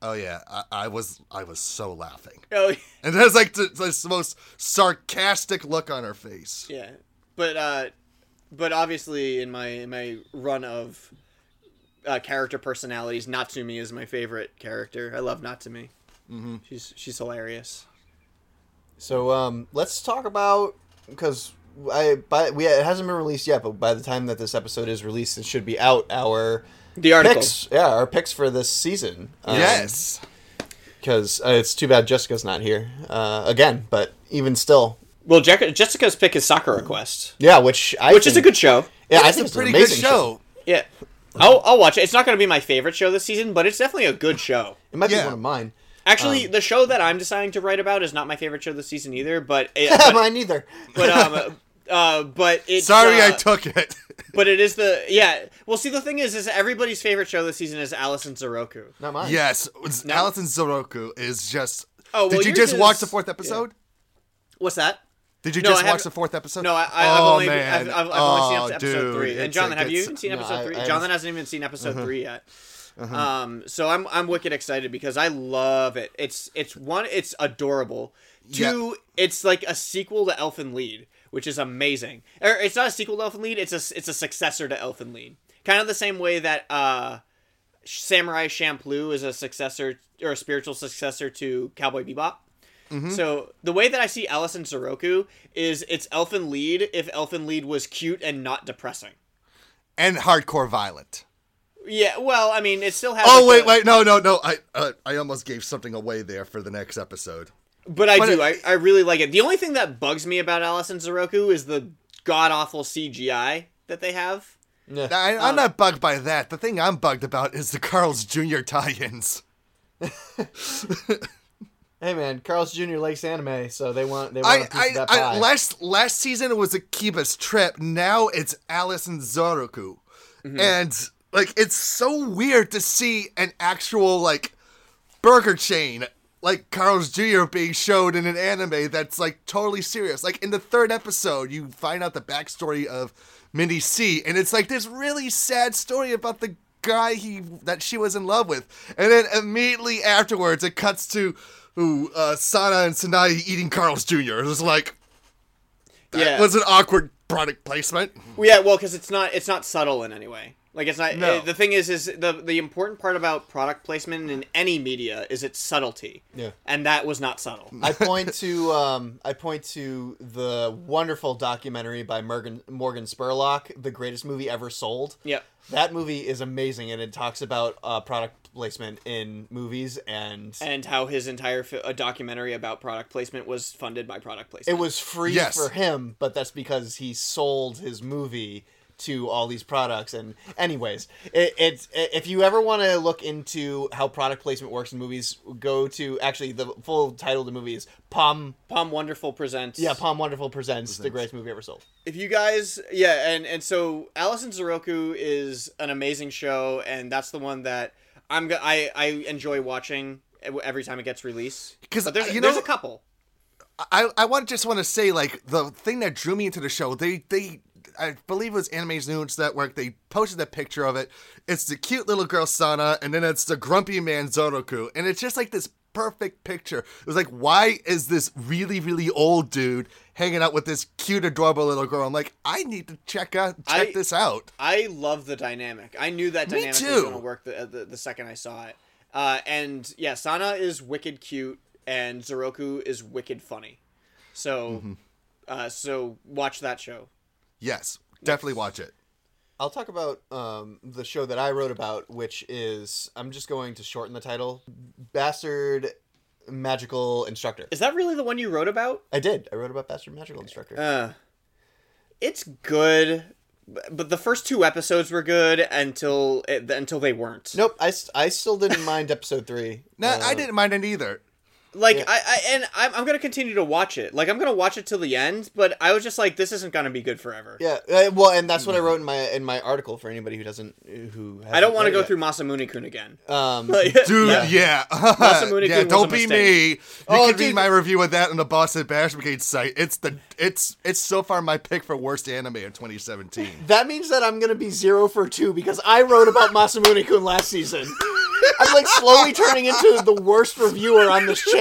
oh yeah, I, I was, I was so laughing, [LAUGHS] Oh, yeah. and there's like the, this most sarcastic look on her face. Yeah, but uh, but obviously in my in my run of uh, character personalities, Natsumi is my favorite character. I love Natsumi. Mm-hmm. She's she's hilarious. So um, let's talk about because I by we it hasn't been released yet, but by the time that this episode is released, it should be out. Our The article. picks, yeah, our picks for this season. Um, yes, because uh, it's too bad Jessica's not here uh, again. But even still, Well, Jessica, Jessica's pick is Sakura Quest. yeah, which I which is a good show. Yeah, I it's think a it's an pretty good amazing show. Yeah, I'll I'll watch it. It's not going to be my favorite show this season, but it's definitely a good show. It might Yeah. be one of mine. Actually, the show that I'm deciding to write about is not my favorite show this season either. But it, [LAUGHS] but, mine either. but um. [LAUGHS] Uh, but it's Sorry, uh, I took it. [LAUGHS] But it is the yeah. Well, see, the thing is, is everybody's favorite show this season is Alice and Zoroku. Not mine. yes, it's- Alison Zoroku is just. Oh, well, Did you just is- watch the fourth episode? What's that? Did you No, I just watch haven't- the fourth episode? No, I, I, I've oh, only man. I've, I've, I've only seen Oh, up to episode dude, three. And Jonathan, a have you even seen episode I- three? I haven't- Jonathan hasn't even seen episode three yet. Um, so I'm I'm wicked excited because I love it. It's it's one, it's adorable. Two, it's like a sequel to Elfen Lied, which is amazing. Or it's not a sequel to Elfen Lied. It's a it's a successor to Elfen Lied. Kind of the same way that uh, Samurai Champloo is a successor or a spiritual successor to Cowboy Bebop. So the way that I see Alice and Zoroku is it's Elfen Lied if Elfen Lied was cute and not depressing. and hardcore violent. Yeah, well, I mean, it still has. Oh like, wait, the- wait, no, no, no. I uh, I almost gave something away there for the next episode. But I But do. it- I, I really like it. The only thing that bugs me about Alice and Zoroku is the god awful CGI that they have. Yeah. I, I'm not bugged by that. The thing I'm bugged about is the Carl's Jr. tie-ins. [LAUGHS] Hey man, Carl's Jr. likes anime, so they want they want a piece I, of that I pie. last last season it was Akiba's trip. Now it's Alice and Zoroku, Mm-hmm. and like it's so weird to see an actual like burger chain like Carl's Jr. being showed in an anime that's like totally serious. Like in the third episode, you find out the backstory of Minnie C, and it's like this really sad story about the guy he that she was in love with, and then immediately afterwards it cuts to who uh, Sana and Sanai eating Carl's Jr. It was like that Yeah. was an awkward product placement. Well, yeah, well, because it's not it's not subtle in any way. Like it's not. No. uh, the thing is, is the the important part about product placement in any media is its subtlety. Yeah. And that was not subtle. I [LAUGHS] point to um, I point to the wonderful documentary by Morgan Morgan Spurlock, the greatest movie ever sold. Yep. That movie is amazing, and it talks about uh, product placement in movies, and And how his entire fi- a documentary about product placement was funded by product placement. it was free Yes. for him, but that's because he sold his movie to all these products and anyways it, it's if you ever want to look into how product placement works in movies go to actually the full title of the movie is POM POM Wonderful presents. yeah POM wonderful presents the greatest movie ever sold if you guys yeah and and so Allison Zoroku is an amazing show and that's the one that I'm I I enjoy watching every time it gets released 'Cause, Because there's, you there's a couple I I want just want to say like the thing that drew me into the show. They they I believe it was Anime's News Network. They posted a picture of it. It's the cute little girl Sana, and then it's the grumpy man Zoroku, and it's just like this perfect picture. It was like, why is this really really old dude hanging out with this cute adorable little girl? I'm like, I need to check out check I- this out. I love the dynamic. I knew that dynamic was going to work the, the the second I saw it. Uh, and yeah, Sana is wicked cute, and Zoroku is wicked funny. So, Mm-hmm. uh, so watch that show. Yes, definitely watch it. I'll talk about um, the show that I wrote about, which is I'm just going to shorten the title, Bastard Magical Instructor. Is that really the one you wrote about? I did. I wrote about Bastard Magical Instructor. Uh, it's good, but the first two episodes were good until it, until they weren't. nope, I, I still didn't mind episode three. No, I Uh, didn't mind it either. Like Yeah. I, I and I'm, I'm gonna continue to watch it. Like I'm gonna watch it till the end, but I was just like, this isn't gonna be good forever. Yeah, uh, well, and that's what I wrote in my in my article for anybody who doesn't who. I don't want to go read through Masamune Kun again. Um, [LAUGHS] Dude, Yeah. yeah. [LAUGHS] Masamune yeah, Kun don't be me. You Oh, can read my review of that on the Boston Bash Brigade site. It's the it's it's so far my pick for worst anime of 2017. [LAUGHS] that means that I'm gonna be zero for two because I wrote about Masamune Kun last season. I'm like slowly turning into the worst reviewer on this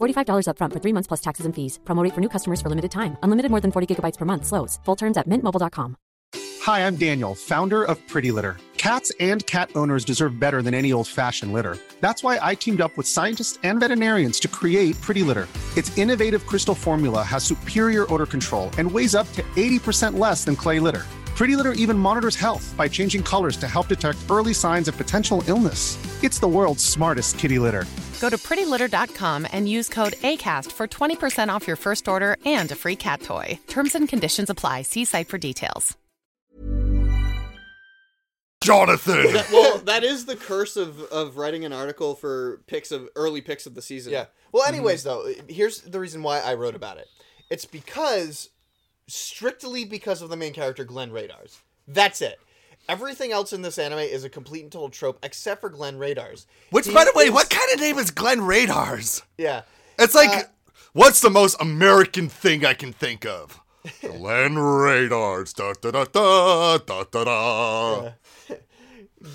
$45 upfront for three months plus taxes and fees. Promo for new customers for limited time. Unlimited more than 40 gigabytes per month. Slows. Full terms at mintmobile.com. Hi, I'm Daniel, founder of Pretty Litter. Cats and cat owners deserve better than any old fashioned litter. That's why I teamed up with scientists and veterinarians to create Pretty Litter. Its innovative crystal formula has superior odor control and weighs up to 80% less than clay litter. Pretty Litter even monitors health by changing colors to help detect early signs of potential illness. It's the world's smartest kitty litter. Go to prettylitter.com and use code ACAST for 20% off your first order and a free cat toy. Terms and conditions apply. See site for details. Jonathan. That- well, that is the curse of, of writing an article for picks of early picks of the season. Yeah. Well, anyways, though, here's the reason why I wrote about it. It's because, strictly because of the main character, Glenn Radars. That's it. Everything else in this anime is a complete and total trope, except for Glenn Radars. Which, He by the way, is- what kind of name is Glenn Radars? Yeah. It's like, Uh, what's the most American thing I can think of? Glenn Radars. Da da da da da da da. [LAUGHS]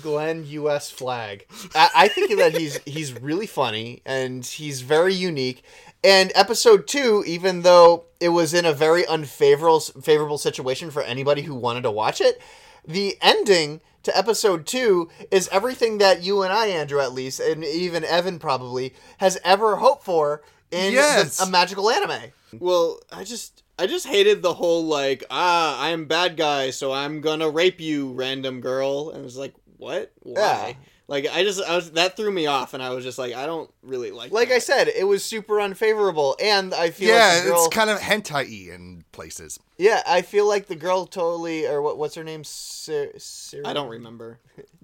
Glenn U.S. flag. I, I think that he's [LAUGHS] he's really funny and he's very unique. And episode two, even though it was in a very unfavorable favorable situation for anybody who wanted to watch it, the ending to episode two is everything that you and I, Andrew, at least, and even Evan probably has ever hoped for in the- a magical anime. Well, I just I just hated the whole like ah I'm bad guy so I'm gonna rape you random girl and it was like what why Yeah. Like I just I was that threw me off and I was just like I don't really like Like that. I said, it was super unfavorable, and I feel Yeah, like the girl, it's kind of hentai in places. Yeah, I feel like the girl totally, or what? What's her name? Sir, Sir, I don't remember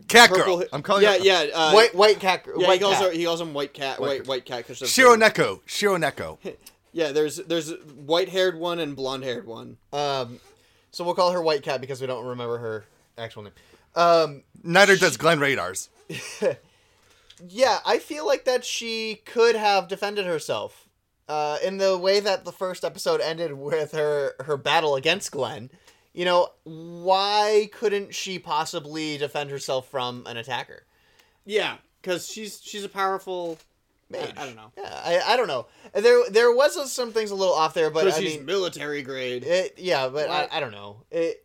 Cat Purple- girl. I'm calling yeah her yeah uh, White white cat. yeah white he calls cat. her he calls him white cat white white cat because Shironeko. Shironeko. [LAUGHS] yeah there's there's white haired one and blonde haired one Um, so we'll call her White Cat because we don't remember her actual name. Um, Neither does Glenn Radars. [LAUGHS] yeah, I feel like that she could have defended herself. Uh, in the way that the first episode ended with her her battle against Glenn, you know, why couldn't she possibly defend herself from an attacker? yeah because she's she's a powerful Mage. I, I don't know Yeah, I, I don't know. There there was some things a little off there, but I she's mean, military grade It, yeah, but I, I don't know. It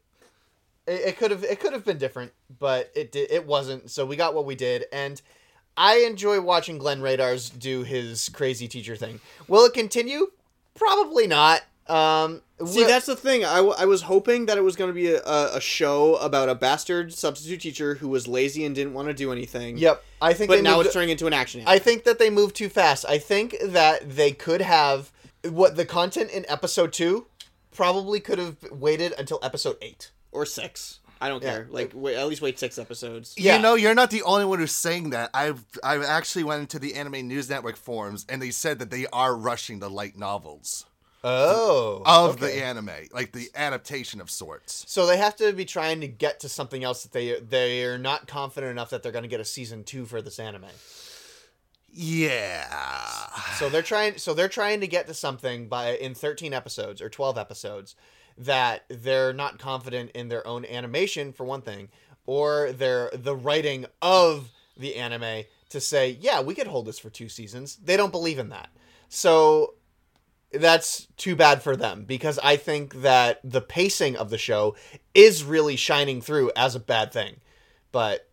It, could have it could have been different, but it did it wasn't. So we got what we did, and I enjoy watching Glenn Radars do his crazy teacher thing. Will it continue? Probably not. Um, See, that's the thing. I, w- I was hoping that it was going to be a, a, show about a bastard substitute teacher who was lazy and didn't want to do anything. Yep, I think. But now moved- it's turning into an action. I think that they moved too fast. I think that they could have what the content in episode two probably could have waited until episode eight. Or six. I don't Yeah. care. Like, wait, at least wait six episodes. Yeah. You know, you're not the only one who's saying that. I've I actually went into the Anime News Network forums and they said that they are rushing the light novels Oh, of okay. the anime, like the adaptation of sorts. So they have to be trying to get to something else that they they are not confident enough that they're going to get a season two for this anime. Yeah. So they're trying. So they're trying to get to something by in thirteen episodes or twelve episodes that they're not confident in their own animation for one thing, or their the writing of the anime to say, yeah, we could hold this for two seasons. They don't believe in that. So that's too bad for them because I think that the pacing of the show is really shining through as a bad thing, but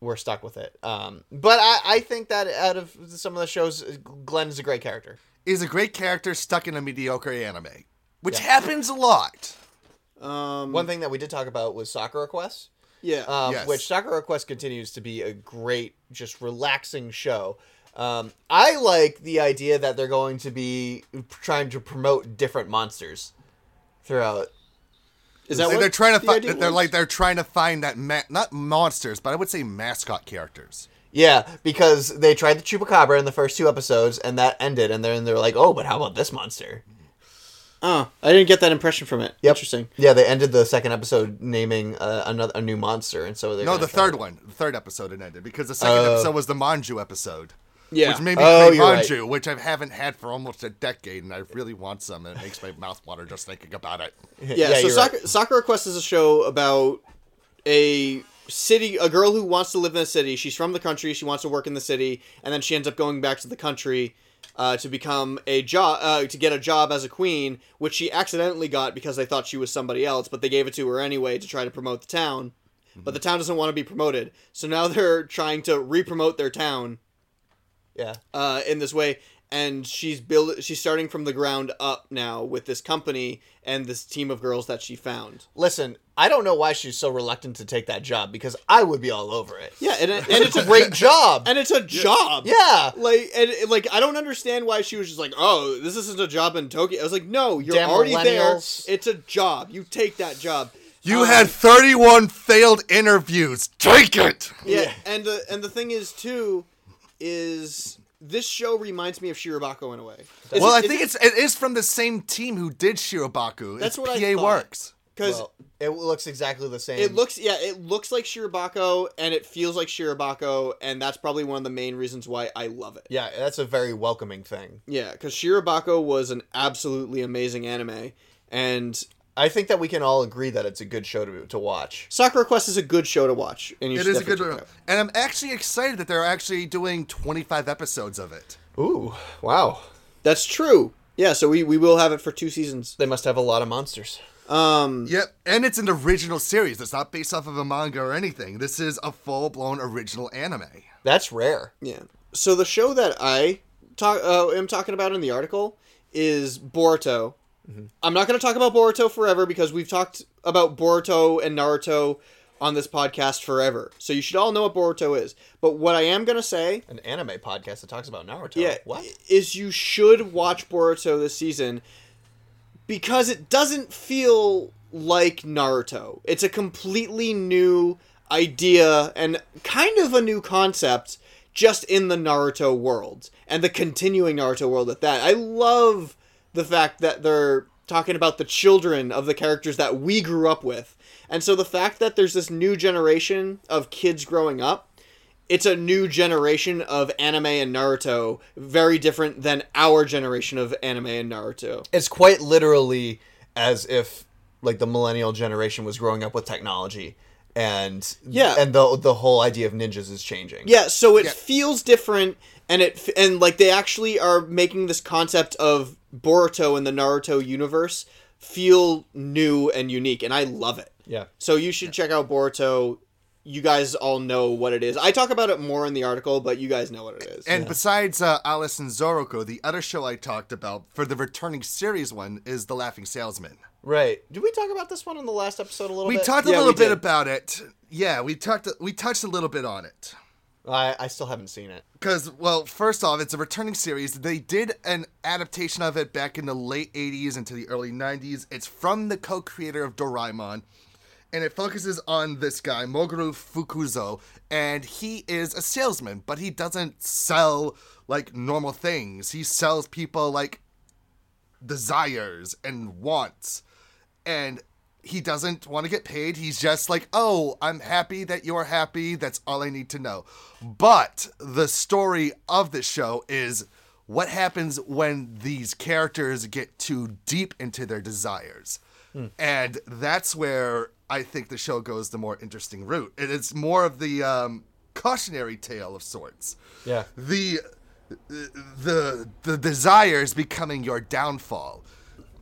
we're stuck with it. Um, but I, I think that out of some of the shows, Glenn is a great character. Is a great character stuck in a mediocre anime, which happens a lot. Um, One thing that we did talk about was Sakura Quest, yeah. um, Yes. which Sakura Quest continues to be a great, just relaxing show. Um, I like the idea that they're going to be trying to promote different monsters throughout Is that Like what they're trying to the find. They're was? like they're trying to find that ma- not monsters, but I would say mascot characters. Yeah, because they tried the chupacabra in the first two episodes, and that ended, and then they're like, "Oh, but how about this monster?" Oh, I didn't get that impression from it. Interesting. Yeah, they ended the second episode naming uh, another a new monster, and so they No, the third one, the third episode it ended because the second Oh. episode was the Manju episode. Yeah. Which made me Oh, crave you're right. Manju, which I haven't had for almost a decade, and I really want some, and it makes my mouth water just thinking about it. [LAUGHS] Yeah, so you're Sakura, right. Sakura Quest is a show about a city, a girl who wants to live in a city. She's from the country. She wants to work in the city, and then she ends up going back to the country uh, to become a job, uh, to get a job as a queen, which she accidentally got because they thought she was somebody else, but they gave it to her anyway to try to promote the town. But the town doesn't want to be promoted, so now [LAUGHS] they're trying to re-promote their town Yeah, uh, in this way. And she's build she's starting from the ground up now with this company and this team of girls that she found. Listen, I don't know why she's so reluctant to take that job because I would be all over it. yeah and, it- and it's a great [LAUGHS] job. and it's a job Yeah. like and like i don't understand why she was just like oh this isn't a job in tokyo i was like no you're Damn already there it's a job you take that job You Um, had 31 failed interviews. Take it. yeah, and the and the thing is too is this show reminds me of shirobako in a way Is well, it- I think it- it's it is from the same team who did Shirobako. That's It's what I thought. Works. Because Well, it looks exactly the same. It looks yeah, it looks like Shirobako, and it feels like Shirobako, and that's probably one of the main reasons why I love it. yeah, that's a very welcoming thing. Yeah, cuz Shirobako was an absolutely amazing anime and I think that we can all agree that it's a good show to to watch. Sakura Quest is a good show to watch and you It should is a good definitely one. check it out. And I'm actually excited that they're actually doing 25 episodes of it. Ooh, wow! That's true. Yeah, so we, we will have it for two seasons. They must have a lot of monsters. Um Yep, and it's an original series. It's not based off of a manga or anything. This is a full-blown original anime. That's rare. yeah. So the show that I talk uh, am talking about in the article is Boruto. I'm not going to talk about Boruto forever because we've talked about Boruto and Naruto on this podcast forever. So you should all know what Boruto is. But what I am going to say An anime podcast that talks about Naruto. yeah, what? is you should watch Boruto this season because it doesn't feel like Naruto. It's a completely new idea and kind of a new concept just in the Naruto world and the continuing Naruto world at that. I love the fact that they're talking about the children of the characters that we grew up with. And so the fact that there's this new generation of kids growing up it's a new generation of anime and Naruto, very different than our generation of anime and Naruto. It's quite literally as if like the millennial generation was growing up with technology, and Yeah. and the the whole idea of ninjas is changing. Yeah, so it feels different, and it and like they actually are making this concept of Boruto in the Naruto universe feel new and unique, and I love it. Yeah. So you should check out Boruto. You guys all know what it is. I talk about it more in the article, but you guys know what it is. And besides uh, Alice and Zoroku, the other show I talked about for the returning series one is The Laughing Salesman. Right. Did we talk about this one in the last episode a little bit? We bit? talked a Yeah, little bit did. about it. Yeah, we talked. We touched a little bit on it. I, I still haven't seen it. Because, well, first off, it's a returning series. They did an adaptation of it back in the late 80s into the early 90s. It's from the co creator of Doraemon. And it focuses on this guy, Moguro Fukuzo. And he is a salesman, but he doesn't sell like normal things. He sells people like desires and wants. And he doesn't want to get paid. He's just like, oh, I'm happy that you're happy. That's all I need to know. But the story of the show is what happens when these characters get too deep into their desires. Hmm. And that's where I think the show goes the more interesting route. It is more of the um, cautionary tale of sorts Yeah. the the the desires becoming your downfall.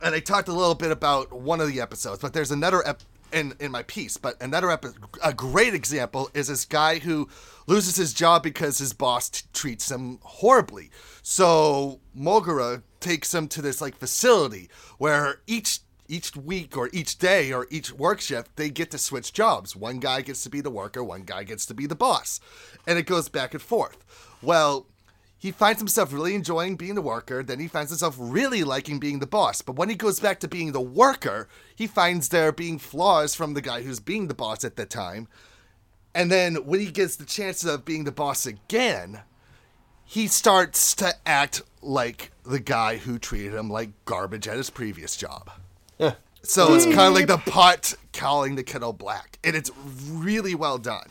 And I talked a little bit about one of the episodes, but there's another ep- in in my piece. But another epi- a great example is this guy who loses his job because his boss t- treats him horribly. So Moguro takes him to this like facility where each each week or each day or each work shift they get to switch jobs. One guy gets to be the worker, one guy gets to be the boss, and it goes back and forth. Well, he finds himself really enjoying being the worker, then he finds himself really liking being the boss. But when he goes back to being the worker, he finds there being flaws from the guy who's being the boss at the time. And then when he gets the chance of being the boss again, he starts to act like the guy who treated him like garbage at his previous job. So it's kind of like the pot calling the kettle black, and it's really well done.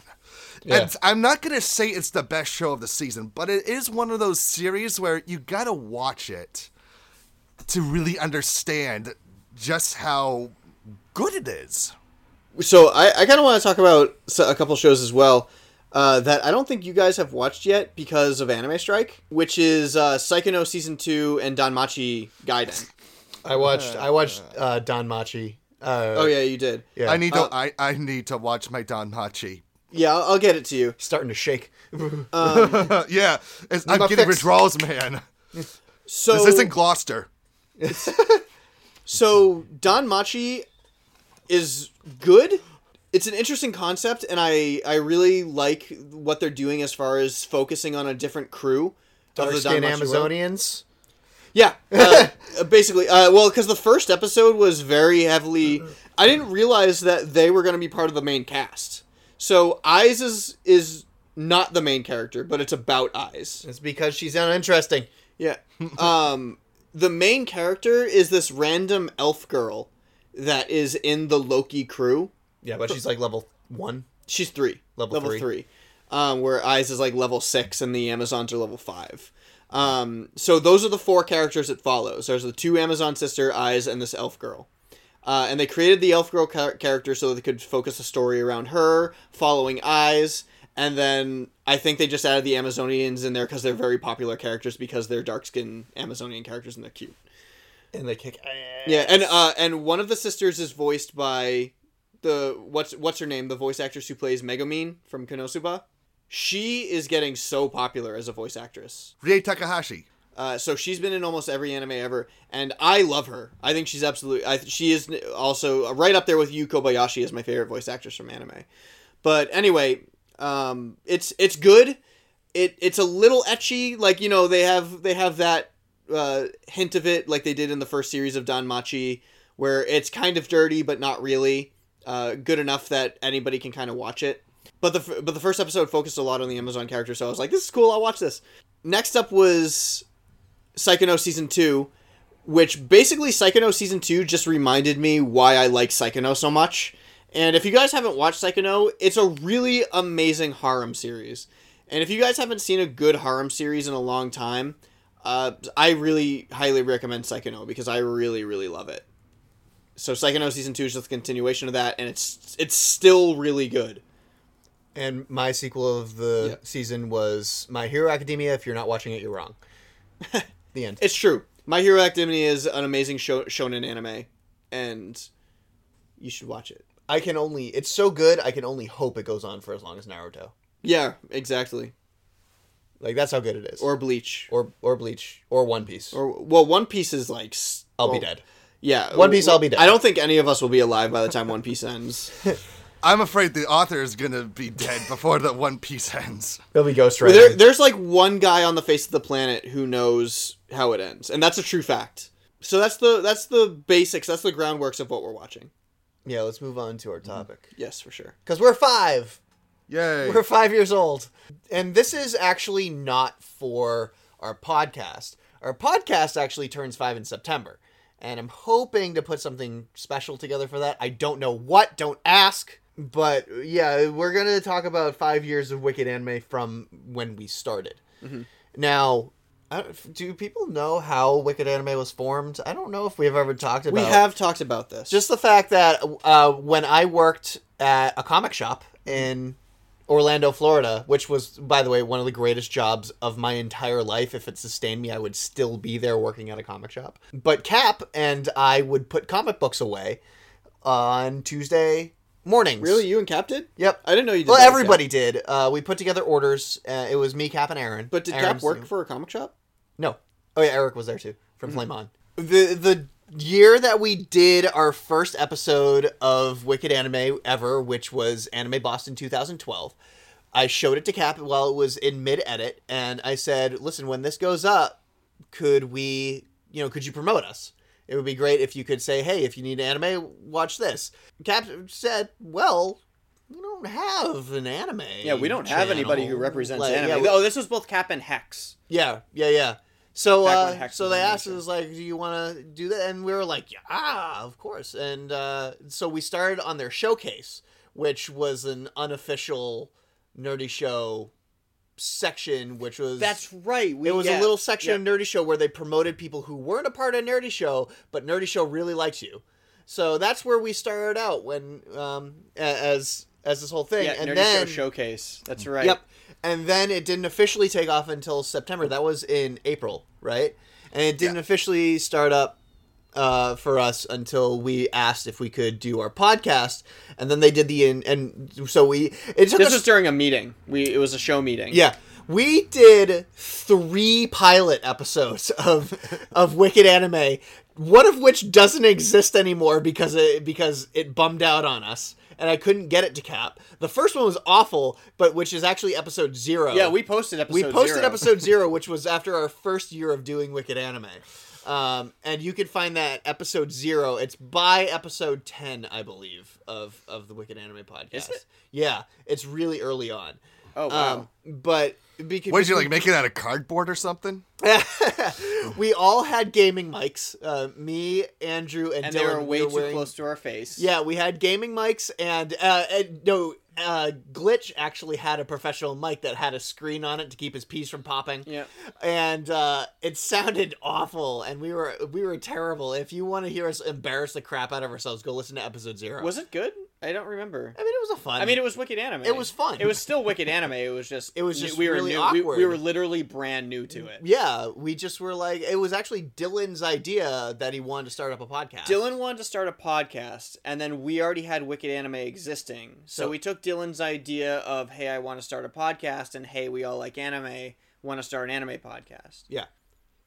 And I'm not gonna say it's the best show of the season, but it is one of those series where you gotta watch it to really understand just how good it is. so I, I kind of want to talk about a couple shows as well uh, that I don't think you guys have watched yet because of Anime Strike, which is uh, Saekano season two and Danmachi Gaiden. I watched I watched uh, DanMachi. Uh, Oh yeah, you did. Yeah. I need to I, I need to watch my DanMachi. Yeah, I'll, I'll get it to you. starting to shake. [LAUGHS] yeah, it's, I'm getting fix. withdrawals, man. So This isn't Gloucester. [LAUGHS] So DanMachi is good. It's an interesting concept, and I I really like what they're doing as far as focusing on a different crew of Dark the skin Danmachi world. Amazonians. Yeah, [LAUGHS] uh, basically. Uh, well, because the first episode was very heavily. I didn't realize that they were going to be part of the main cast. So Ais is is not the main character, but it's about Ais. It's because she's uninteresting. Yeah. Um, the main character is this random elf girl that is in the Loki crew. Yeah, but she's like level one. She's three. Level three. three. Um, where Ais is like level six and the Amazons are level five. Um, so those are the four characters it follows. There's the two Amazon sister, Ais, and this elf girl. Uh, and they created the elf girl char- character so they could focus the story around her, following Ais. And then I think they just added the Amazonians in there because they're very popular characters because they're dark skinned Amazonian characters and they're cute. And they kick ass. Yeah, and uh, and one of the sisters is voiced by the what's what's her name? The voice actress who plays Megumin from Konosuba. She is getting so popular as a voice actress. Rie Takahashi. Uh, so she's been in almost every anime ever, and I love her. I think she's absolutely. I, she is also right up there with Yu Kobayashi as my favorite voice actress from anime. But anyway, um, it's it's good. It it's a little ecchi, like you know they have they have that uh, hint of it, like they did in the first series of DanMachi, where it's kind of dirty but not really uh, good enough that anybody can kind of watch it. But the but the first episode focused a lot on the Amazon character, so I was like, this is cool. I'll watch this. Next up was Saekano season two, which basically Saekano season two just reminded me why I like Saekano so much. And if you guys haven't watched Saekano, it's a really amazing harem series. And if you guys haven't seen a good harem series in a long time, uh, I really highly recommend Saekano because I really really love it. So Saekano season two is just a continuation of that, and it's it's still really good. And my sequel of the Yeah. season was My Hero Academia. If you're not watching it, you're wrong. [LAUGHS] the end. It's true. My Hero Academia is an amazing show, shonen anime, and you should watch it. I can only. It's so good. I can only hope it goes on for as long as Naruto. Yeah, exactly. Like that's how good it is. Or Bleach. or or Bleach or One Piece. Or well, One Piece is like. s- I'll be dead. Yeah, One Piece, I'll be dead. I don't think any of us will be alive by the time One Piece ends. [LAUGHS] I'm afraid the author is gonna be dead before the One Piece ends. He'll be Ghost there, there's like one guy on the face of the planet who knows how it ends, and that's a true fact. So that's the that's the basics. That's the groundworks of what we're watching. yeah, let's move on to our mm-hmm. topic. Yes, for sure. Because we're five. Yay! We're five years old. And this is actually not for our podcast. Our podcast actually turns five in September. And I'm hoping to put something special together for that. I don't know what, don't ask. But yeah, we're going to talk about five years of Wicked Anime from when we started. Now, I don't- do people know how Wicked Anime was formed? I don't know if we've ever talked about We have talked about this. just the fact that uh, when I worked at a comic shop in Orlando, Florida, which was, by the way, one of the greatest jobs of my entire life. If it sustained me, I would still be there working at a comic shop. But Cap and I would put comic books away on Tuesday mornings. really, you and Cap did? Yep. I didn't know you did. Well, that everybody Cap. did. Uh, we put together orders. Uh, it was me, Cap, and Aaron. But did Aaron's Cap work the- for a comic shop? no. Oh yeah, Eric was there too from Mm-hmm. Flame On. The the year that we did our first episode of Wicked Anime ever, which was Anime Boston 2012, I showed it to Cap while it was in mid edit, and I said, "Listen, when this goes up, could we, you know, could you promote us?" It would be great if you could say, "Hey, if you need anime, watch this." Cap said, "Well, we don't have an anime. Yeah, we don't have anybody who represents Like, anime. yeah, we- oh, this was both Cap and Hex. yeah, yeah, yeah. So, uh, so they asked us like, "Do you want to do that?" And we were like, "Yeah, of course." And uh, so we started on their showcase, which was an unofficial nerdy show section, which was That's right. We, it was yeah, a little section yeah. of Nerdy Show where they promoted people who weren't a part of Nerdy Show, but Nerdy Show really likes you. So that's where we started out when um, as as this whole thing, Yeah, and Nerdy then Show Showcase. That's right. Yep. And then it didn't officially take off until September. That was in April, right? And it didn't officially start up uh, for us until we asked if we could do our podcast, and then they did the in, and so we it took This us was during a meeting. We it was a show meeting. yeah. We did three pilot episodes of of Wicked Anime, one of which doesn't exist anymore because it because it bummed out on us, and I couldn't get it to cap. The first one was awful, but which is actually episode zero. Yeah, we posted episode. we posted zero. episode zero, which was after our first year of doing Wicked Anime. Um, and you can find that episode zero. It's by episode ten, I believe, of of the Wicked Anime podcast. Is it? Yeah, it's really early on. Oh wow. Um, but because What did you like? Make it out of cardboard or something? [LAUGHS] we all had gaming mics. Uh, me, Andrew, and, and Dylan. they were we way too wearing- close to our face. Yeah, we had gaming mics, and, uh, and no, uh, Glitch actually had a professional mic that had a screen on it to keep his piece from popping. Yeah. and uh, it sounded [LAUGHS] awful, and we were we were terrible. If you want to hear us embarrass the crap out of ourselves, go listen to episode zero. Was it good? I don't remember. I mean, it was a fun. I mean, it was wicked anime. It was fun. It was still wicked anime. It was just [LAUGHS] It was just we were really new. We, we were literally brand new to it. yeah, we just were like, it was actually Dylan's idea that he wanted to start up a podcast. Dylan wanted to start a podcast, and then we already had Wicked Anime existing. So, So- we took Dylan's idea of, hey, I want to start a podcast, and hey, we all like anime, want to start an anime podcast. yeah,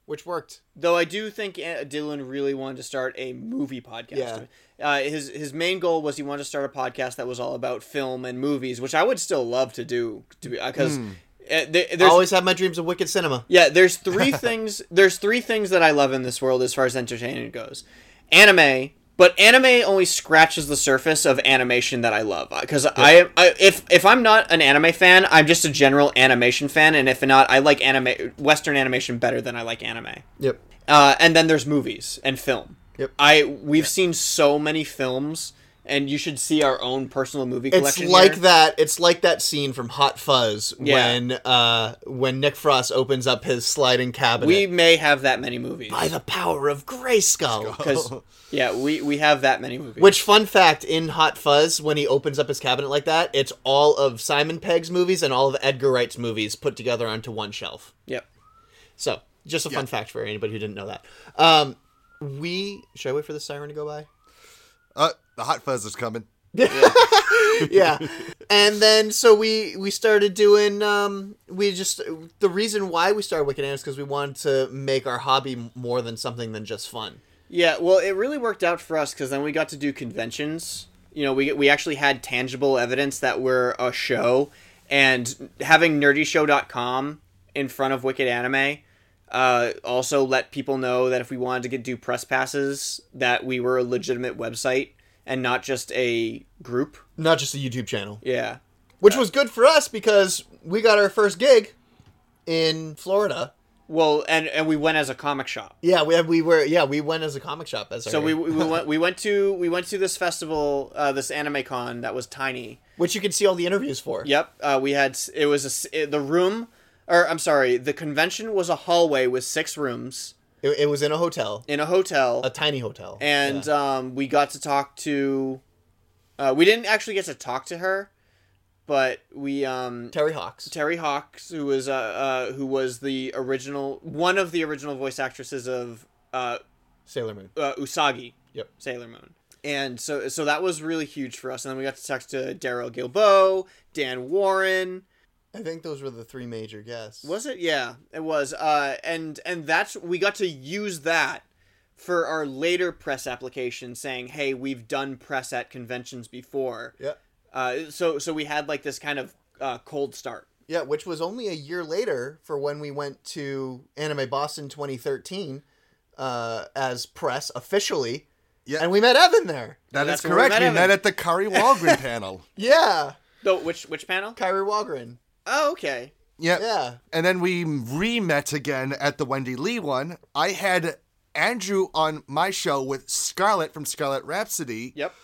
which worked. Though I do think uh, Dylan really wanted to start a movie podcast. Yeah. Uh, his his main goal was he wanted to start a podcast that was all about film and movies, which I would still love to do, to be because. Uh, there, I always have my dreams of wicked cinema. Yeah, there's three [LAUGHS] things. There's three things that I love in this world as far as entertainment goes. Anime, but anime only scratches the surface of animation that I love. Because I, I, if if I'm not an anime fan, I'm just a general animation fan, and if not, I like anime Western animation better than I like anime. Yep. Uh, and then there's movies and film. Yep. I we've seen so many films, and you should see our own personal movie It's collection. like here. that. It's like that scene from Hot Fuzz Yeah. when uh when Nick Frost opens up his sliding cabinet. We may have that many movies. by the power of Grayskull. Because yeah, we we have that many movies. Which fun fact in Hot Fuzz when he opens up his cabinet like that, it's all of Simon Pegg's movies and all of Edgar Wright's movies put together onto one shelf. Yep. So, just a fun fact for anybody who didn't know that. Um we should I wait for the siren to go by? Uh, the hot fuzz is coming. [LAUGHS] yeah. And then so we we started doing um we just the reason why we started Wicked Anime is because we wanted to make our hobby more than something than just fun. Yeah, well, it really worked out for us because then we got to do conventions. You know, we we actually had tangible evidence that we're a show, and having nerdyshow.com in front of Wicked Anime uh, also let people know that if we wanted to get do press passes, that we were a legitimate website and not just a group. Not just a YouTube channel. Yeah. Which was good for us because we got our first gig in Florida. Well, and and we went as a comic shop. Yeah, we we were yeah, we went as a comic shop as So our, we, we [LAUGHS] went we went to we went to this festival, uh, this anime con that was tiny. which you can see all the interviews for. Yep, uh, we had it was a s it- the room, or I'm sorry, the convention was a hallway with six rooms It, it was in a hotel, in a hotel, a tiny hotel. and Yeah. um, we got to talk to. Uh, we didn't actually get to talk to her, but we um, Terri Hawkes. Terri Hawkes, who was uh, uh who was the original one of the original voice actresses of uh, Sailor Moon. uh Usagi. Yep. Sailor Moon. And so so that was really huge for us. And then we got to talk to Daryl Gilbo, Dan Warren. I think those were the three major guests. Was it? Yeah, it was. Uh and and that's we got to use that for our later press application saying, "Hey, we've done press at conventions before." Yeah. Uh so so we had like this kind of uh cold start. Yeah, which was only a year later for when we went to Anime Boston 2013 uh, as press officially. Yeah. And we met Evan there. That That's is where we correct. met We Evan. met at the Kari Wahlgren [LAUGHS] panel. Yeah. So which which panel? Kari Wahlgren. Oh, okay. Yeah. Yeah. And then we re met again at the Wendy Lee one. I had Andrew on my show with Scarlett from Scarlet Rhapsody Yep.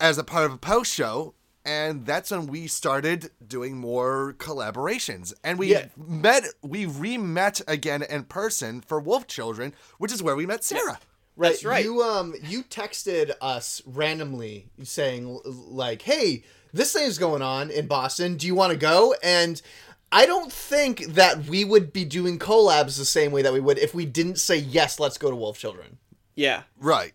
as a part of a post show. And that's when we started doing more collaborations. And we Yeah. met, we re met again in person for Wolf Children, which is where we met Sarah. Right. That's right. You um you texted us randomly saying like, "Hey, this thing's going on in Boston. Do you want to go?" And I don't think that we would be doing collabs the same way that we would if we didn't say yes. Let's go to Wolf Children. Yeah. Right.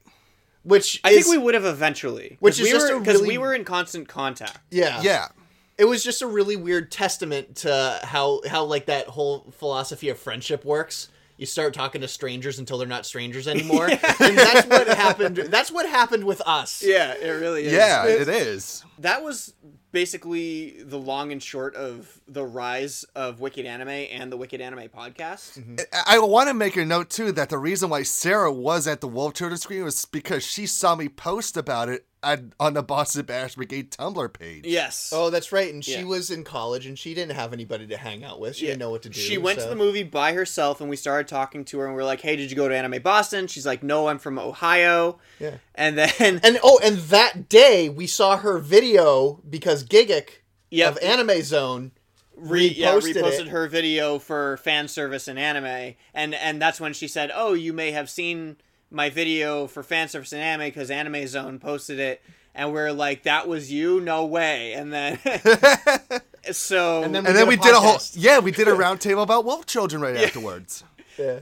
Which I is, think we would have eventually. Which is we just were, because really- we were in constant contact. yeah Yeah. it was just a really weird testament to how how like that whole philosophy of friendship works. You start talking to strangers until they're not strangers anymore, [LAUGHS] and that's what happened. That's what happened with us. Yeah, it really is. Yeah, it is. that was basically the long and short of the rise of Wicked Anime and the Wicked Anime podcast. Mm-hmm. I want to make a note too that the reason why Sarah was at the Wolf Children screen was because she saw me post about it at, on the Boston Bash Brigade Tumblr page. Yes. Oh, that's right. And she Yeah. was in college, and she didn't have anybody to hang out with. She didn't know what to do. She went to the movie by herself, and we started talking to her, and we are like, "Hey, did you go to Anime Boston?" She's like, "No, I'm from Ohio." Yeah. And then, And oh, and that day we saw her video because Gigic Yep. of Anime Zone re- yeah, reposted reposted her video for fan service in anime, and and that's when she said, "Oh, you may have seen my video for fan service in anime because Anime Zone posted it." And we're like, "That was you? No way!" And then, [LAUGHS] so And then And then we did a whole yeah, we did a roundtable about Wolf Children right afterwards.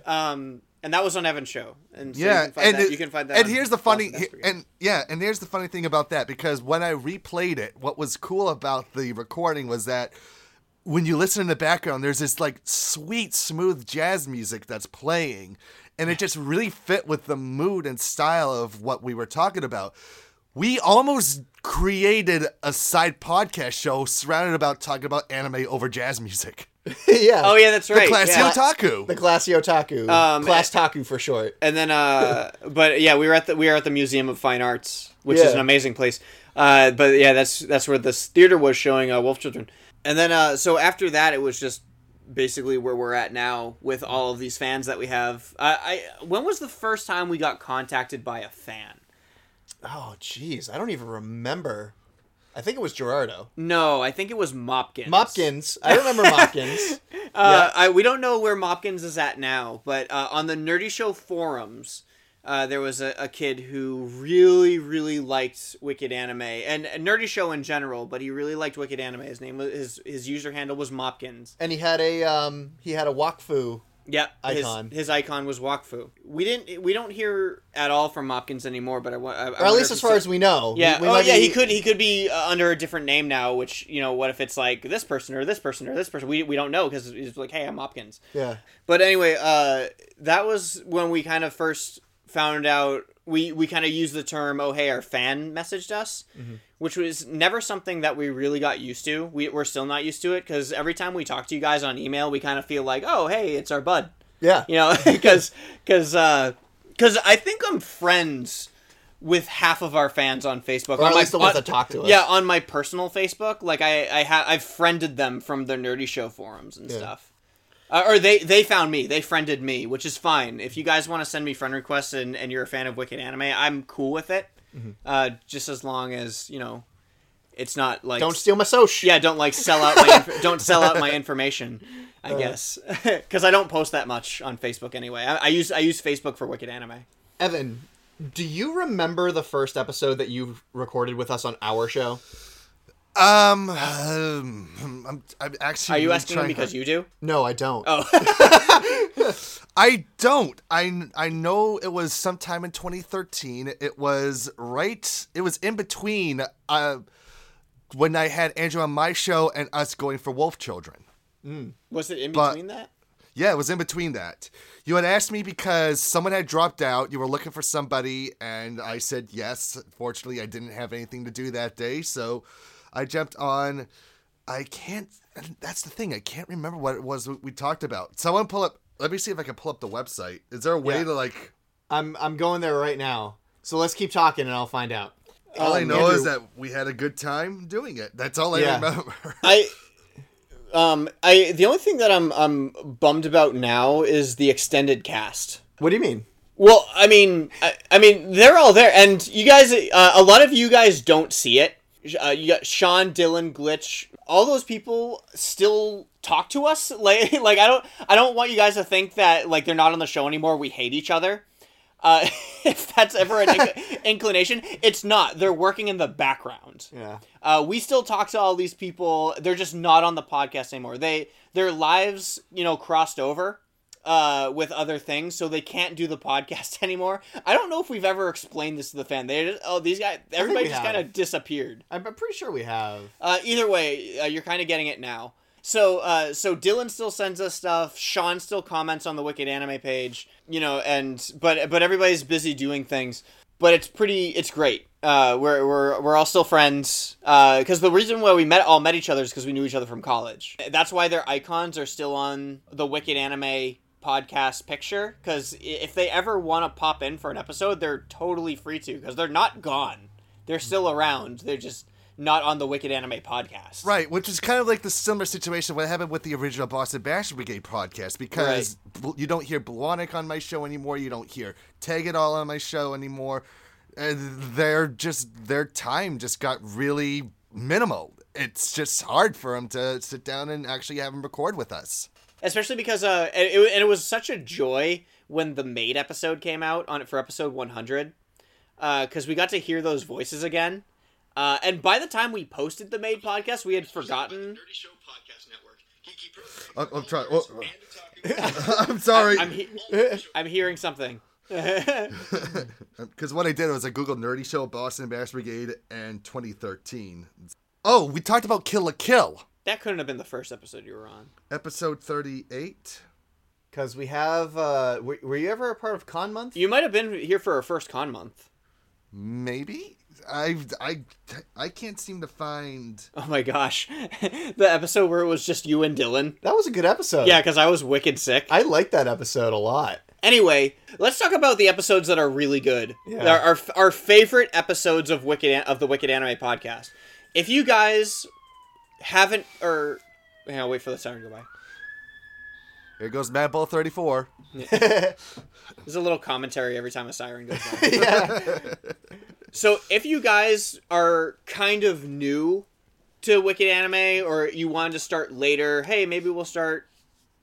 um, and that was on Evan's show, and so you yeah, can find and that, it- you can find that. And on here's the funny, Boston and yeah, and here's the funny thing about that because when I replayed it, what was cool about the recording was that when you listen in the background, there's this like sweet, smooth jazz music that's playing, and it just really fit with the mood and style of what we were talking about. We almost created a side podcast show surrounded about talking about anime over jazz music. [LAUGHS] yeah. Oh yeah, that's The right. classy yeah. otaku. The Classy Otaku. Um, Class Taku for short. and then uh [LAUGHS] but yeah we were at the we were at the museum of fine arts which is an amazing place uh but yeah that's that's where this theater was showing uh, wolf children and then uh so after that it was just basically where we're at now with all of these fans that we have uh, i when was the first time we got contacted by a fan Oh, jeez. I don't even remember. I think it was Gerardo. no i think it was mopkins Mopkins. I [LAUGHS] remember Mopkins. Uh, I, we don't know where Mopkins is at now, but uh, on the Nerdy Show forums, uh, there was a, a kid who really, really liked Wicked Anime and, and Nerdy Show in general, but he really liked Wicked Anime. His name was his his user handle was Mopkins. and he had a um he had a Wakfu Yeah, icon. His, his icon was Wakfu. We didn't. We don't hear at all from Mopkins anymore. But I, I, I or at least as far as we know. Yeah. We, we oh, yeah. be- He could. He could be uh, under a different name now. Which you know, what if it's like this person or this person or this person? We, we don't know because he's like, hey, I'm Mopkins. Yeah. But anyway, uh, that was when we kind of first found out. We we kind of used the term, "Oh, hey, our fan messaged us," mm-hmm. which was never something that we really got used to. We we're still not used to it because every time we talk to you guys on email, we kind of feel like, "Oh, hey, it's our bud." Yeah. You know, [LAUGHS] because because because uh, I think I'm friends with half of our fans on Facebook. Or on at least the ones on- that talk to us. Yeah, on my personal Facebook, like I I ha- I've friended them from the Nerdy Show forums and stuff. Uh, or they they found me. They friended me, which is fine. If you guys want to send me friend requests and, and you're a fan of Wicked Anime, I'm cool with it. Mm-hmm. Uh, just as long as you know, it's not like Don't steal my soch. yeah, don't like sell out my inf- don't sell out my information. I guess [LAUGHS] because I don't post that much on Facebook anyway. I, I use I use Facebook for Wicked Anime. Evan, do you remember the first episode that you recorded with us on our show? Um, um, [SIGHS] I'm, I'm actually. Are you asking me trying because hard- you do? No, I don't. Oh, [LAUGHS] I don't. I I know it was sometime in 2013. It was right. It was in between. Uh, when I had Andrew on my show and us going for Wolf Children. Mm. was it in But- between that? Yeah, it was in between that. You had asked me because someone had dropped out. You were looking for somebody, and I said yes. Fortunately, I didn't have anything to do that day, so I jumped on. I can't. That's the thing. I can't remember what it was we talked about. Someone pull up. Let me see if I can pull up the website. Is there a way Yeah. to like? I'm I'm going there right now. So let's keep talking and I'll find out. All I Um, know is that we had a good time doing it. That's all I Yeah. remember. I um I the only thing that I'm I'm bummed about now is the extended cast. What do you mean? Well, I mean, I, I mean, they're all there, and you guys, uh, a lot of you guys don't see it. Uh, you got Sean, Dylan, Glitch, all those people still talk to us. [LAUGHS] Like, like I don't, I don't want you guys to think that like they're not on the show anymore. We hate each other. Uh, [LAUGHS] if that's ever an inc- [LAUGHS] inclination, it's not. They're working in the background. Yeah. Uh, we still talk to all these people. They're just not on the podcast anymore. They their lives, you know, crossed over uh, with other things, so they can't do the podcast [LAUGHS] anymore. I don't know if we've ever explained this to the fan. They just, oh these guys, everybody just kind of disappeared. I'm pretty sure we have. Uh, either way, uh, you're kind of getting it now. So, uh, so Dylan still sends us stuff. Sean still comments on the Wicked Anime page, you know, and but but everybody's busy doing things. But it's pretty, it's great. Uh, we're we're we're all still friends. Because the reason why we met all met each other is because we knew each other from college. That's why their icons are still on the Wicked Anime podcast picture. Because if they ever want to pop in for an episode, they're totally free to. Because they're not gone. They're still around. They're just not on the Wicked Anime podcast. Right, which is kind of like the similar situation what happened with the original Boston Bash Brigade podcast because bl- you don't hear Blawnik on my show anymore, you don't hear Tag It All on my show anymore. And they're just their time just got really minimal. It's just hard for them to sit down and actually have them record with us. Especially because uh and it, and it was such a joy when the maid episode came out on it for episode 100 because we got to hear those voices again uh, and by the time we posted the maid podcast we had forgotten I'm, I'm trying. [LAUGHS] oh, I'm sorry. i'm he- i'm hearing something [LAUGHS] Because what I did was I googled Nerdy Show Boston Bash Brigade and 2013. Oh, we talked about Kill la Kill, that couldn't have been the first episode you were on episode 38. Because we have. Uh, were, were you ever a part of Con Month? you might have been here for our first con month Maybe I I I can't seem to find. oh my gosh [LAUGHS] the episode where it was just you and dylan That was a good episode. yeah because i was wicked sick I liked that episode a lot. Anyway, let's talk about the episodes that are really good. Yeah. Our, our our favorite episodes of Wicked of the Wicked Anime podcast. If you guys haven't or hang on, wait for the siren to go by. Here goes Mad Bull 34. There's a little commentary every time a siren goes by. [LAUGHS] So if you guys are kind of new to Wicked Anime or you wanted to start later, hey, maybe we'll start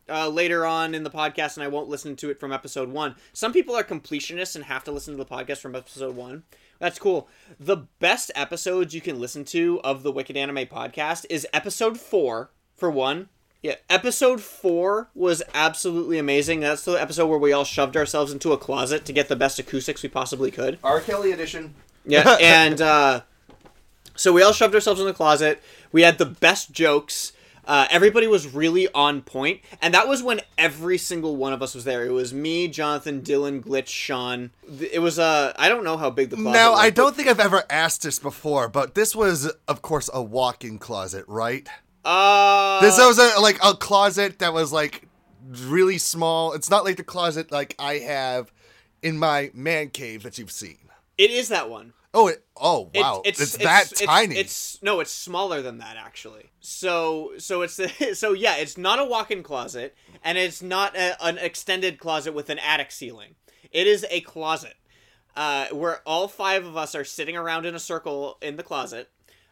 uh, later on in the podcast and I won't listen to it from episode one. Some people are completionists and have to listen to the podcast from episode one. That's cool. The best episodes you can listen to of the Wicked Anime podcast is episode four, for one, Yeah, episode four was absolutely amazing. That's the episode where we all shoved ourselves into a closet to get the best acoustics we possibly could. R. Kelly edition. Yeah, [LAUGHS] and uh, so we all shoved ourselves in the closet. We had the best jokes. Uh, everybody was really on point, and that was when every single one of us was there. It was me, Jonathan, Dylan, Glitch, Sean. It was uh, I don't know how big the closet. Now, was, I don't think I've ever asked this before, but this was, of course, a walk-in closet, right? Uh, This was a, like a closet that was like really small. It's not like the closet like I have in my man cave that you've seen. it is that one. Oh, it, oh It- wow, it's, that tiny. It's no, it's smaller than that actually. So so it's [LAUGHS] so yeah, it's not a walk-in closet, and it's not a, an extended closet with an attic ceiling. It is a closet, uh, where all five of us are sitting around in a circle in the closet.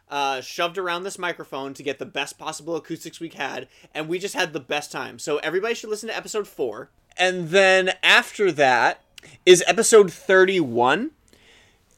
Uh, shoved around this microphone to get the best possible acoustics we had, and we just had the best time. So everybody should listen to episode four, and then after that is episode thirty-one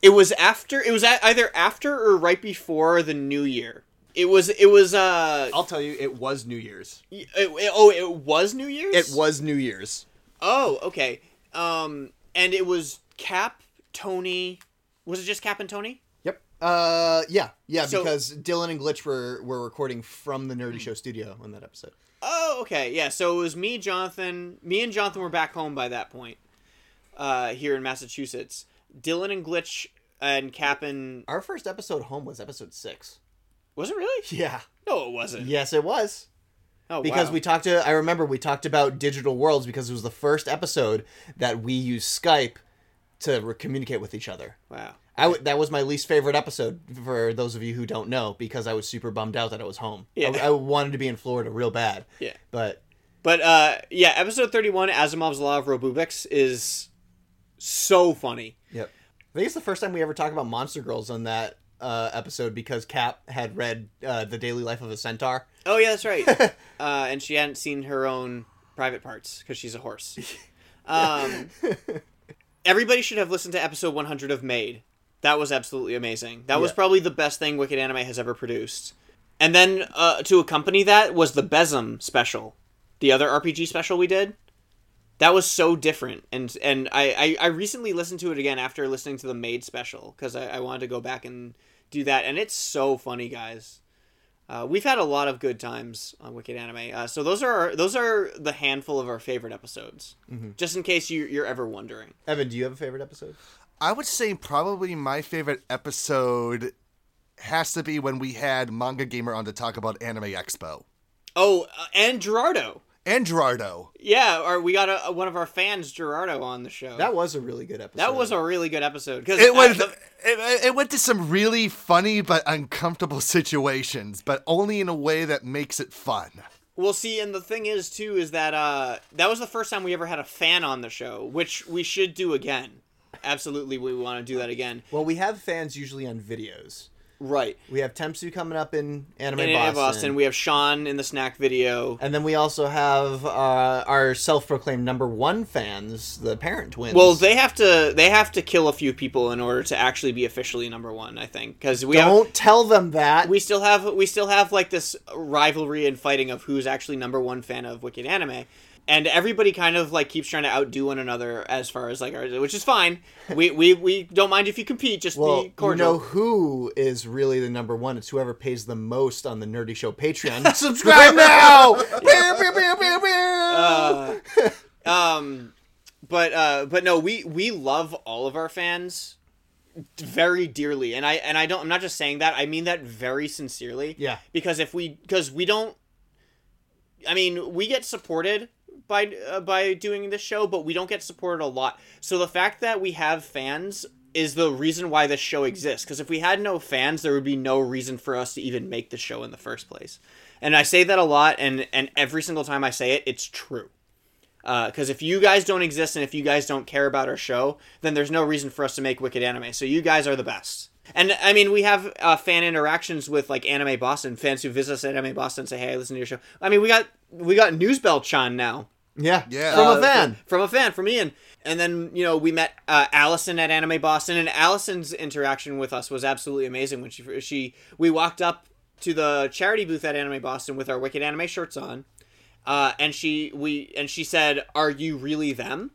it was after it was either after or right before the new year it was it was uh I'll tell you, it was New Year's. it- it- oh it was new year's It was New Year's. oh okay um and it was cap tony was it just cap and tony Yep. Uh, yeah, yeah, So- because Dylan and Glitch were were recording from the Nerdy Show studio on that episode. oh okay yeah so it was me jonathan me and jonathan were back home by that point uh here in massachusetts dylan and glitch and cap and Our first episode home was episode six. was it really Yeah. no it wasn't Yes, it was. oh Because wow. we talked to, I remember we talked about digital worlds because it was the first episode that we used Skype to re- communicate with each other. wow I w- that was my least favorite episode for those of you who don't know because I was super bummed out that I was home. Yeah. I, I wanted to be in Florida real bad. Yeah. But But uh, yeah, episode thirty-one, Asimov's Law of Robubix, is so funny. Yep. I think it's the first time we ever talk about Monster Girls on that uh, episode because Cap had read uh, The Daily Life of a Centaur. Oh yeah, that's right. [LAUGHS] uh, and she hadn't seen her own private parts because she's a horse. [LAUGHS] Um, everybody should have listened to episode one hundred of Maid. That was absolutely amazing. That was probably the best thing Wicked Anime has ever produced. And then uh, to accompany that was the Besem special, the other RPG special we did. That was so different, and and I, I, I recently listened to it again after listening to the Maid special because I, I wanted to go back and do that, and it's so funny, guys. Uh, we've had a lot of good times on Wicked Anime, uh, so those are our, those are the handful of our favorite episodes. Just in case you, you're ever wondering. Evan, do you have a favorite episode? I would say probably my favorite episode has to be when we had Manga Gamer on to talk about Anime Expo Oh, uh, and Gerardo. And Gerardo. Yeah, or we got a, one of our fans, Gerardo, on the show. That was a really good episode. That was a really good episode because It went it, it went to some really funny but uncomfortable [LAUGHS] situations, but only in a way that makes it fun. Well, see, and the thing is too is that uh, that was the first time we ever had a fan on the show, which we should do again. Absolutely, we want to do that again. Well, we have fans usually on videos. Right. We have Tempsu coming up in Anime In Boston. Boston. we have Sean in the snack video. and then we also have uh, our self-proclaimed number one fans, the Parent Twins. Well, they have to they have to kill a few people in order to actually be officially number one. I think because we don't have, tell them that. we still have we still have like this rivalry and fighting of who's actually number one fan of Wicked Anime, and everybody kind of like keeps trying to outdo one another as far as like ours, which is fine. [LAUGHS] we we we don't mind if you compete, just well, be you cordial. know who is really the number one? It's whoever pays the most on the Nerdy Show Patreon. Subscribe now. Um but uh but no we we love all of our fans very dearly and i and i don't i'm not just saying that i mean that very sincerely Yeah. because if we because we don't i mean we get supported by uh, by doing this show but we don't get supported a lot so the fact that we have fans is the reason why this show exists because if we had no fans there would be no reason for us to even make the show in the first place and i say that a lot and and every single time i say it it's true because if you guys don't exist and if you guys don't care about our show, then there's no reason for us to make Wicked Anime. So you guys are the best. And I mean, we have uh, fan interactions with like Anime Boston fans who visit us at Anime Boston and say, "Hey, I listen to your show." I mean, we got we got Newsbell Chan now Yeah. Yeah. From uh, a fan. from, from a fan, from Ian. And then you know we met uh, Allison at Anime Boston, and Allison's interaction with us was absolutely amazing. When she she we walked up to the charity booth at Anime Boston with our Wicked Anime shirts on, uh, and she we and she said, "Are you really them?"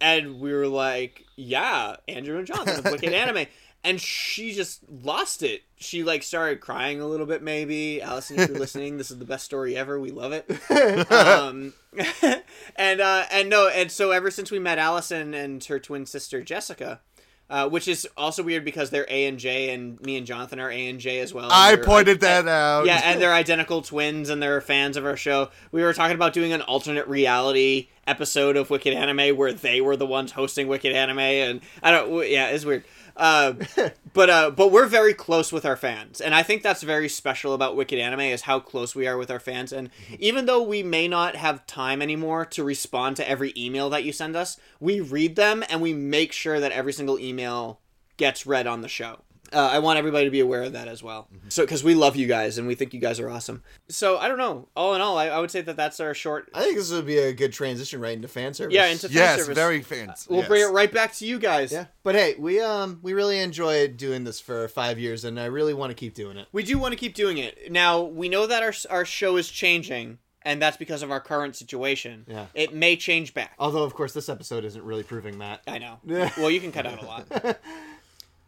And we were like, "Yeah, Andrew and Jonathan of Wicked [LAUGHS] Anime." And she just lost it. She like started crying a little bit. Maybe Allison, if you're [LAUGHS] listening, this is the best story ever. We love it. [LAUGHS] um, [LAUGHS] and uh, and no, and so ever since we met Allison and her twin sister Jessica, uh, which is also weird because they're A and J, and me and Jonathan are A and J as well. I pointed like, that out. Yeah, and they're identical twins, and they're fans of our show. We were talking about doing an alternate reality episode of Wicked Anime where they were the ones hosting Wicked Anime, and I don't. Yeah, it's weird. Uh, [LAUGHS] but uh, but we're very close with our fans, and I think that's very special about Wicked Anime is how close we are with our fans. And even though we may not have time anymore to respond to every email that you send us, we read them and we make sure that every single email gets read on the show. Uh, I want everybody to be aware of that as well. So, because we love you guys and we think you guys are awesome. So, I don't know. All in all, I, I would say that that's our short. I think this would be a good transition right into fan service. Yeah, into fan yes, service. very fans. We'll yes. bring it right back to you guys. Yeah, but hey, we um we really enjoyed doing this for five years, and I really want to keep doing it. We do want to keep doing it. Now, we know that our, our show is changing, and that's because of our current situation. Yeah. It may change back. Although, of course, this episode isn't really proving that. I know. [LAUGHS] well, you can cut out a lot. [LAUGHS]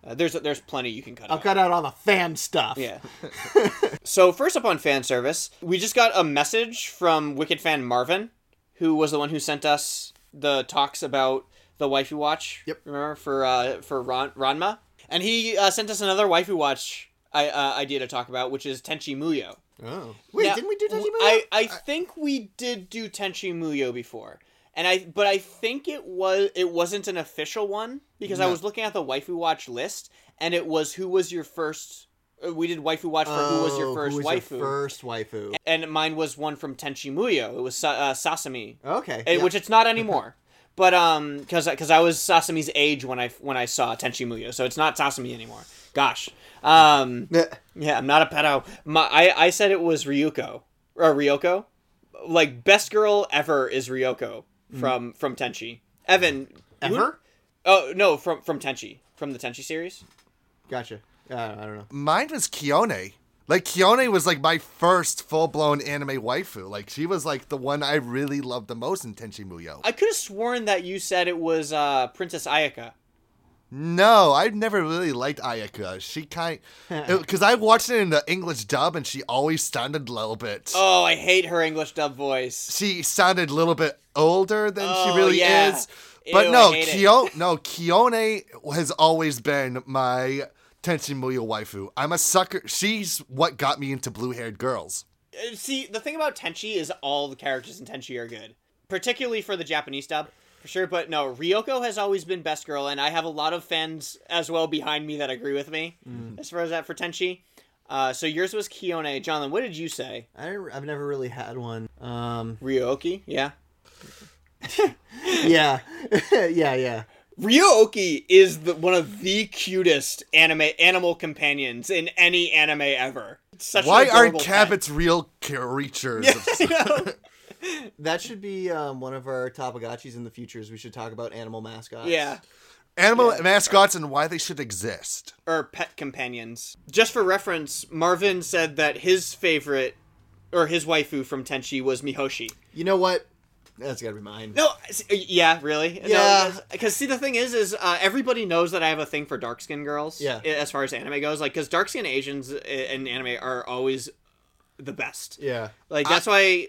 Uh, there's there's plenty you can cut I'll out. cut out all the fan stuff. Yeah. [LAUGHS] so first up on fan service, we just got a message from Wicked fan Marvin, who was the one who sent us the talks about the waifu watch. Yep. Remember for uh, for Ran- Ranma, and he uh, sent us another waifu watch I, uh, idea to talk about, which is Tenchi Muyo. Oh, wait, Now, didn't we do Tenchi Muyo? I, I think we did do Tenchi Muyo before. And I but I think it was it wasn't an official one because I was looking at the waifu watch list and it was who was your first uh, we did waifu watch for who was your Oh, first who was waifu Your first waifu. and mine was one from Tenchi Muyo. It was uh, Sasami, Okay. eh, yeah. which it's not anymore. [LAUGHS] But um, because because I was Sasami's age when I when I saw Tenchi Muyo, so it's not Sasami anymore. Gosh, um, [LAUGHS] yeah, I'm not a pedo. My, I I said it was Ryuko or Ryoko, like best girl ever is Ryoko from from Tenchi. Evan, who- Ever? Oh no, from from Tenchi from the Tenchi series. Gotcha. Uh, I don't know. Mine was Kiyone. Like Kiyone was like my first full blown anime waifu. Like she was like the one I really loved the most in Tenchi Muyo. I could have sworn that you said it was uh, Princess Ayeka. No, I've never really liked Ayeka. She kind [LAUGHS] because I watched it in the English dub and she always sounded a little bit. Oh, I hate her English dub voice. She sounded a little bit older than Oh, she really yeah. is. But Ew, no. Kyo no Kiyone has always been my Tenchi Muyo waifu. I'm a sucker. She's what got me into blue haired girls. Uh, See, the thing about Tenchi is all the characters in Tenchi are good, particularly for the Japanese dub, for sure. But no, Ryoko has always been best girl, and I have a lot of fans as well behind me that agree with me as far as that for Tenchi. Uh, so yours was Kiyone. Jonathan, what did you say? I, I've never really had one. Um. Ryo-Ohki? Yeah. [LAUGHS] Yeah. [LAUGHS] yeah. Yeah. Ryo-Ohki is the, one of the cutest anime animal companions in any anime ever. Such Why aren't adorable pet. cabbits real creatures? [LAUGHS] You know? That should be um, one of our Topagachis in the futures. We should talk about animal mascots. yeah. Animal mascots and why they should exist. or pet companions. Just for reference, Marvin said that his favorite or his waifu from Tenchi was Mihoshi. You know what? That's gotta be mine. No, yeah, really? Yeah. Because see, the thing is, is uh, everybody knows that I have a thing for dark skinned girls. Yeah. As far as anime goes, like, because dark skinned Asians i- in anime are always the best. Yeah. Like that's why.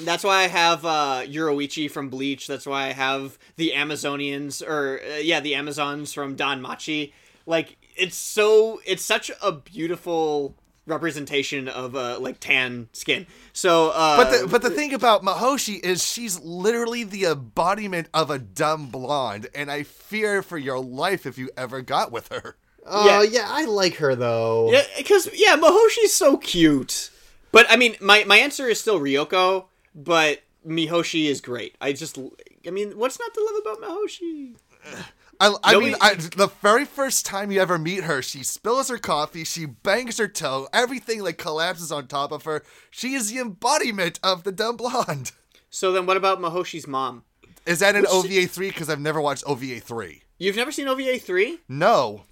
That's why I have uh, Yoruichi from Bleach. That's why I have the Amazonians, or uh, yeah, the Amazons from DanMachi. Like it's so, it's such a beautiful representation of uh, like tan skin. So, uh, But the but the thing about Mihoshi is she's literally the embodiment of a dumb blonde, and I fear for your life if you ever got with her. Oh Yeah. yeah. I like her though. Yeah, because yeah, Mihoshi's so cute. But I mean, my my answer is still Ryoko, but Mihoshi is great. I just, I mean, what's not to love about Mihoshi? [SIGHS] I, I No, mean, we- I, the very first time you ever meet her, she spills her coffee, she bangs her toe, everything like collapses on top of her. She is the embodiment of the dumb blonde. [LAUGHS] So then, what about Mihoshi's mom? Is that an OVA three? Because I've never watched OVA three. You've never seen OVA three? No.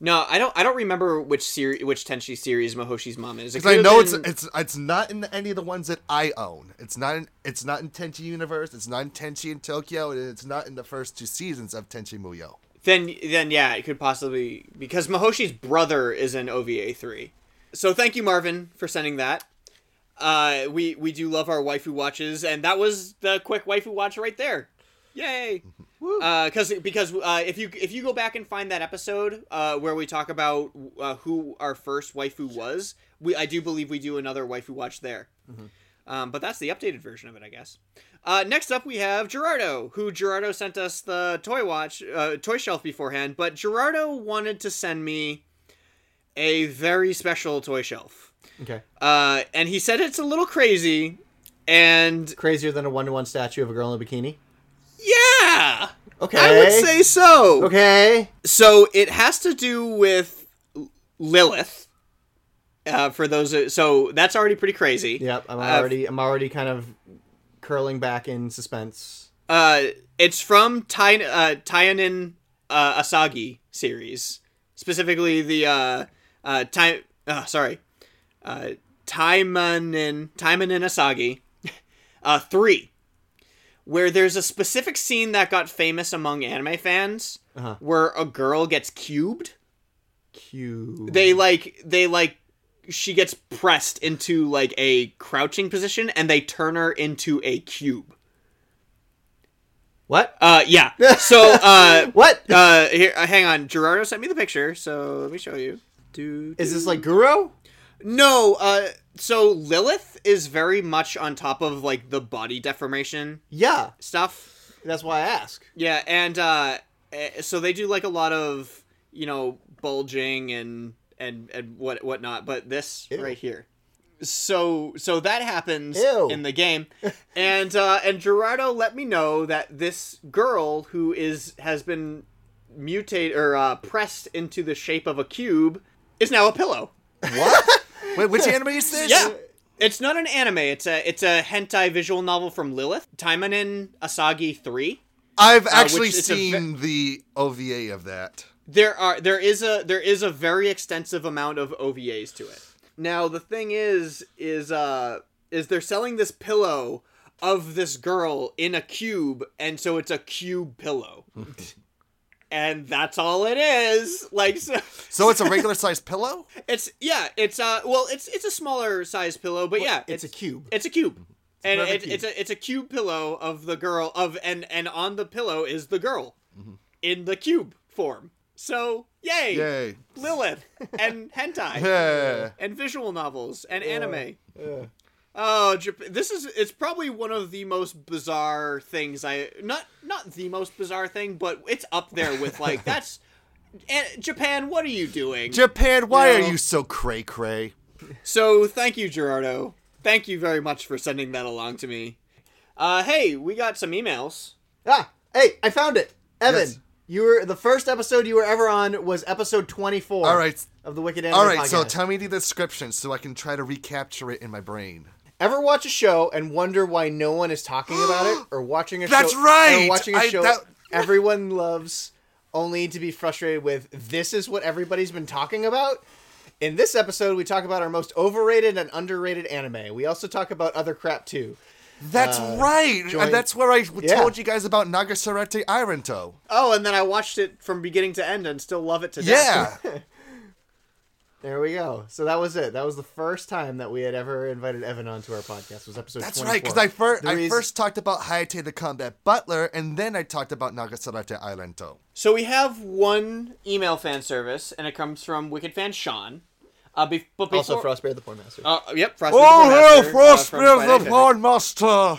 No, I don't. I don't remember which series, which Tenchi series Mihoshi's mom is. Because I know it's been- it's it's not in any of the ones that I own. It's not in it's not in Tenchi Universe. It's not in Tenchi in Tokyo, and it's not in the first two seasons of Tenchi Muyo. then then yeah, it could possibly because Mihoshi's brother is in OVA three. So thank you, Marvin, for sending that. Uh, we we do love our waifu watches, and that was the quick waifu watch right there. Yay! [LAUGHS] Because because uh, if you if you go back and find that episode uh, where we talk about uh, who our first waifu was, we I do believe we do another waifu watch there. Um, but that's the updated version of it, I guess. Uh, next up, we have Gerardo, who Gerardo sent us the toy watch, uh, toy shelf beforehand. But Gerardo wanted to send me a very special toy shelf, Okay. uh, and he said it's a little crazy, and Crazier than a one to one statue of a girl in a bikini. Yeah, Okay. I would say so. Okay. So it has to do with Lilith. Uh, for those, so that's already pretty crazy. Yep. I'm Uh, already. I'm already kind of curling back in suspense. Uh, it's from Tai uh, Taianin uh, Asagi series, specifically the uh, uh, Tai. Uh, sorry, uh, Taimanin Taimanin Asagi, uh, three, where there's a specific scene that got famous among anime fans, Uh-huh. where a girl gets cubed. Cute. They like they like she gets pressed into like a crouching position, and they turn her into a cube. What? Uh, yeah. [LAUGHS] So, uh, What? Uh, here, uh, hang on. Gerardo sent me the picture, so let me show you. Do, Is this like Guro? no? Uh, so Lilith is very much on top of like the body deformation Yeah. stuff. That's why I ask. Yeah, and uh, eh, so they do like a lot of you know bulging and and and what whatnot. But this Ew. right here. So so that happens Ew. in the game, [LAUGHS] and uh, and Gerardo let me know that this girl who is has been mutated or uh, pressed into the shape of a cube is now a pillow. What? Wait, which [LAUGHS] anime is this? Yeah. It's not an anime. It's a it's a hentai visual novel from Lilith. Taimanin Asagi 3. I've Uh, actually is a ve- seen the OVA of that. There are there is a there is a very extensive amount of OVAs to it. Now the thing is is uh is they're selling this pillow of this girl in a cube and so it's a cube pillow. [LAUGHS] and that's all it is. Like so, So it's a regular sized pillow? [LAUGHS] it's yeah, it's uh well it's it's a smaller size pillow, but yeah, It's a cube. It's a cube. And perfect it, it's a it's a cube pillow of the girl of and and on the pillow is the girl in the cube form. So yay, Yay. Lilith and hentai [LAUGHS] Yeah. and visual novels and anime. Oh, Jap- this is it's probably one of the most bizarre things I not not the most bizarre thing, but it's up there with like [LAUGHS] that's and Japan. What are you doing? Japan, why No. are you so cray cray? So thank you, Gerardo. Thank you very much for sending that along to me. Uh, hey, we got some emails. Ah, hey, I found it. Evan, Yes. you were the first episode you were ever on was episode 24. All right. Of the Wicked Anime All right, so tell me the description so I can try to recapture it in my brain. Ever watch a show and wonder why no one is talking about it, or watching a That's show? right! Or watching a I- show that- everyone loves, only to be frustrated with. This is what everybody's been talking about. In this episode, we talk about our most overrated and underrated anime. We also talk about other crap too. That's uh, right. join- And that's where I Yeah. told you guys about Nagasarete Airantou. Oh, and then I watched it from beginning to end and still love it to death. Yeah. [LAUGHS] There we go. So that was it. That was the first time that we had ever invited Evan onto our podcast. Was episode. That's 24. right, because I, fir- The I reason- first talked about Hayate the Combat Butler, and then I talked about Nagasarete Airantou. So we have one email fan service, and it comes from Wicked Fan Sean. Uh, be- but before, also Frostbear the Porn Master. Uh, yep, Frostbear Oh, the hello, Pornmaster, uh, from Frostbeard Friday the Night Porn Master!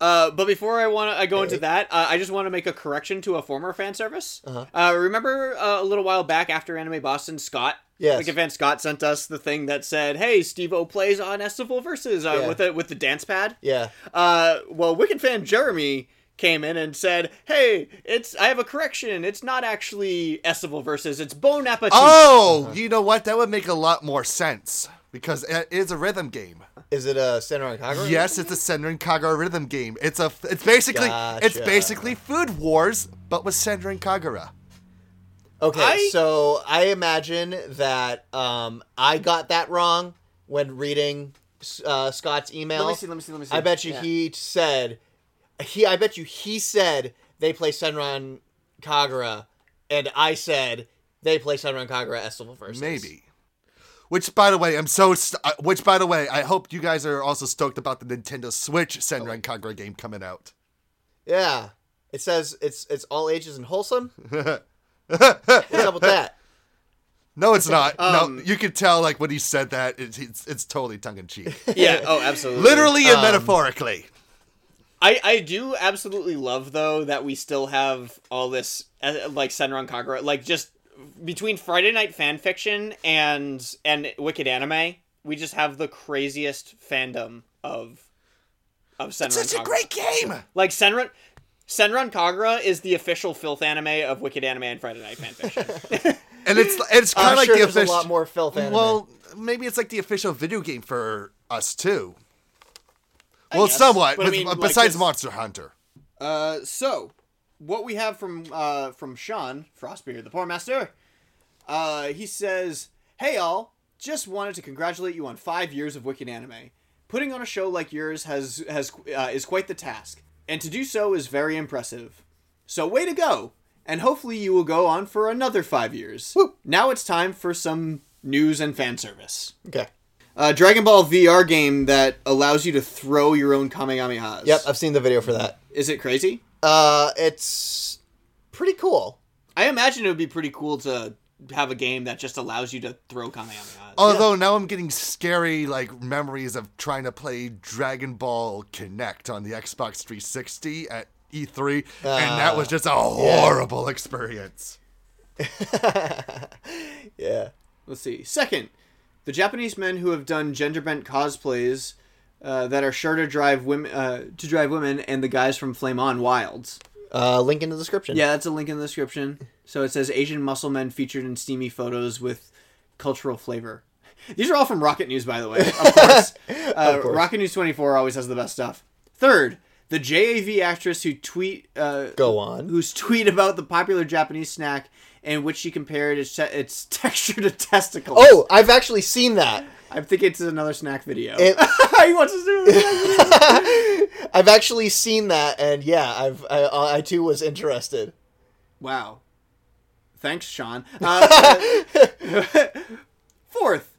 Uh, but before I want to I go into that, uh, I just want to make a correction to a former fan service. Uh-huh. remember uh, a little while back after Anime Boston, Scott, Yes. Wicked Fan Scott sent us the thing that said, "Hey, Steve O plays on Estival versus uh, Yeah. with the with the dance pad." Yeah. Uh, well, Wicked Fan Jeremy came in and said, "Hey, it's I have a correction. It's not actually Estival versus. It's Bon Appetit." Oh, you know what? That would make a lot more sense. Because it is a rhythm game. Is it a Senran Kagura? Yes, it's a Senran Kagura rhythm game. It's a. It's basically. It's basically Food Wars, but with Senran Kagura. Okay, I- so I imagine that um, I got that wrong when reading uh, Scott's email. Let me see, let me see, let me see. I bet you Yeah. he said he. I bet you he said they play Senran Kagura, and I said they play Senran Kagura Estival versus. Maybe. Which, by the way, I'm so. St- uh, which, by the way, I hope you guys are also stoked about the Nintendo Switch Senran Kagura game coming out. Yeah, it says it's it's all ages and wholesome. [LAUGHS] What's up with that? [LAUGHS] No, it's not. Um, no, you can tell like when he said that, it's it's, it's totally tongue in cheek, [LAUGHS] Yeah. Oh, absolutely. literally Um, and metaphorically. I, I do absolutely love though that we still have all this uh, like Senran Kagura like just between Friday Night fan fiction and and Wicked Anime we just have the craziest fandom of of Senran It's such a great game. like Senran Senran Kagura is the official filth anime of Wicked Anime and Friday Night Fanfiction. [LAUGHS] And it's it's kind of like sure the there's official. a lot more filth anime. Well, maybe it's like the official video game for us too. Well, guess, somewhat. but I mean, besides this- Monster Hunter. Uh, so what we have from uh from Sean Frostbeard, the poor master. Uh, he says, "Hey all, just wanted to congratulate you on five years of Wicked Anime. Putting on a show like yours has has uh, is quite the task, and to do so is very impressive. So way to go, and hopefully you will go on for another five years. Now it's time for some news and fan service." okay. Uh, Dragon Ball VR game that allows you to throw your own Kamehamehas. Yep, I've seen the video for that. Is it crazy? Uh, it's pretty cool. I imagine it would be pretty cool to have a game that just allows you to throw Kamehamehas. Although now I'm getting scary like memories of trying to play Dragon Ball Kinect on the Xbox 360 at E3, and that was just a horrible experience. [LAUGHS] Yeah. Let's see. Second, the Japanese men who have done gender bent cosplays uh, that are sure to drive women uh, to drive women and the guys from Flame On Wilds. Uh, link in the description. Yeah, that's a link in the description. So it says Asian muscle men featured in steamy photos with cultural flavor. These are all from Rocket News, by the way. Of [LAUGHS] course. Uh, course. Rocket News 24 always has the best stuff. Third, the JAV actress who tweet uh, Go on. whose tweet about the popular Japanese snack in which she compared its, te- its [LAUGHS] texture to testicles. Oh, I've actually seen that. I think it's another snack video. It- [LAUGHS] he wants to do it. I've actually seen that, and yeah, I've I, I too was interested. Wow. Thanks, Sean. Uh, [LAUGHS] fourth,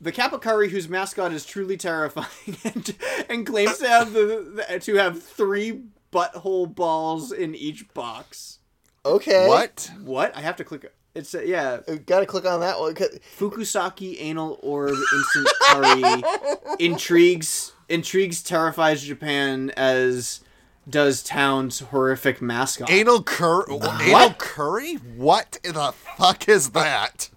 the Kapakari whose mascot is truly terrifying [LAUGHS] and, and claims to have the, the to have three butthole balls in each box. Okay. What? What? I have to click. It's uh, yeah. Got to click on that one. Fukusaki anal orb instant curry [LAUGHS] intrigues intrigues terrifies Japan as does town's horrific mascot. Anal cur? Anal curry? What the fuck is that?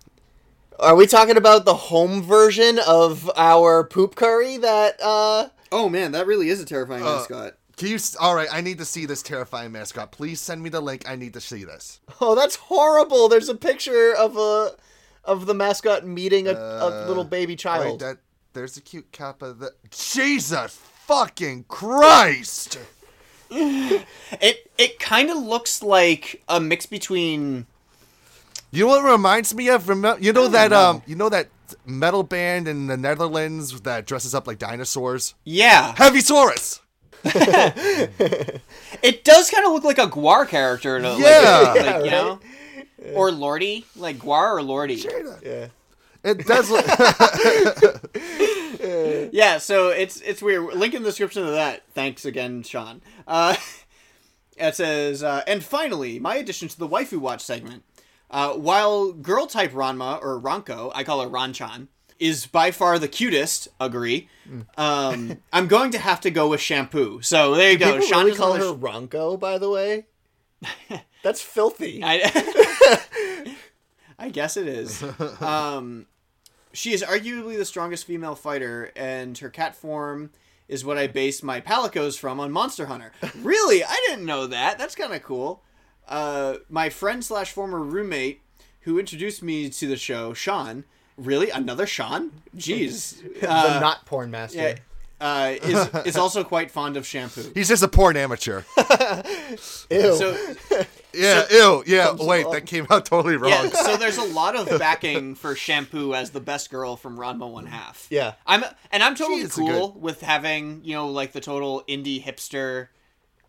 Are we talking about the home version of our poop curry that uh oh man, that really is a terrifying mascot. Can you? s- All right, I need to see this terrifying mascot. Please send me the link. I need to see this. Oh, that's horrible. There's a picture of a of the mascot meeting a, a little baby child. Wait, child. that there's a cute kappa. That Jesus fucking Christ! It it kind of looks like a mix between You know what it reminds me of? Remember, you know that um, you know that metal band in the Netherlands that dresses up like dinosaurs? yeah. Heavysaurus. [LAUGHS] It does kind of look like a Gwar character, in a- like- Yeah. like, you know, or Lordi, like Gwar or Lordi. yeah. It does look. [LAUGHS] [LAUGHS] [LAUGHS] Yeah, so it's it's weird. Link in the description of that. Thanks again, Sean. Uh, [LAUGHS] it says, uh, and finally, my addition to the waifu watch segment. Uh, while girl type Ranma or Ranko, I call her Ranchan, is by far the cutest. Agree. Um, [LAUGHS] I'm going to have to go with shampoo. So there you go. People Sean really call her Ronco, by the way. That's filthy. I, I guess it is. Um, she is arguably the strongest female fighter, and her cat form is what I based my Palicos from on Monster Hunter. [LAUGHS] Really? I didn't know that. That's kind of cool. Uh, my friend slash former roommate who introduced me to the show, Sean. Really? Another Sean? Jeez. [LAUGHS] the Uh, not porn master. yeah, uh, is, is also quite fond of shampoo. He's just a porn amateur. [LAUGHS] Ew. So Yeah, ew, yeah. Wait, that came out totally wrong. Yeah, so there's a [LAUGHS] lot of backing for Shampoo as the best girl from Ranma One Half. Yeah. I'm and I'm totally is a cool with having you know like the total indie hipster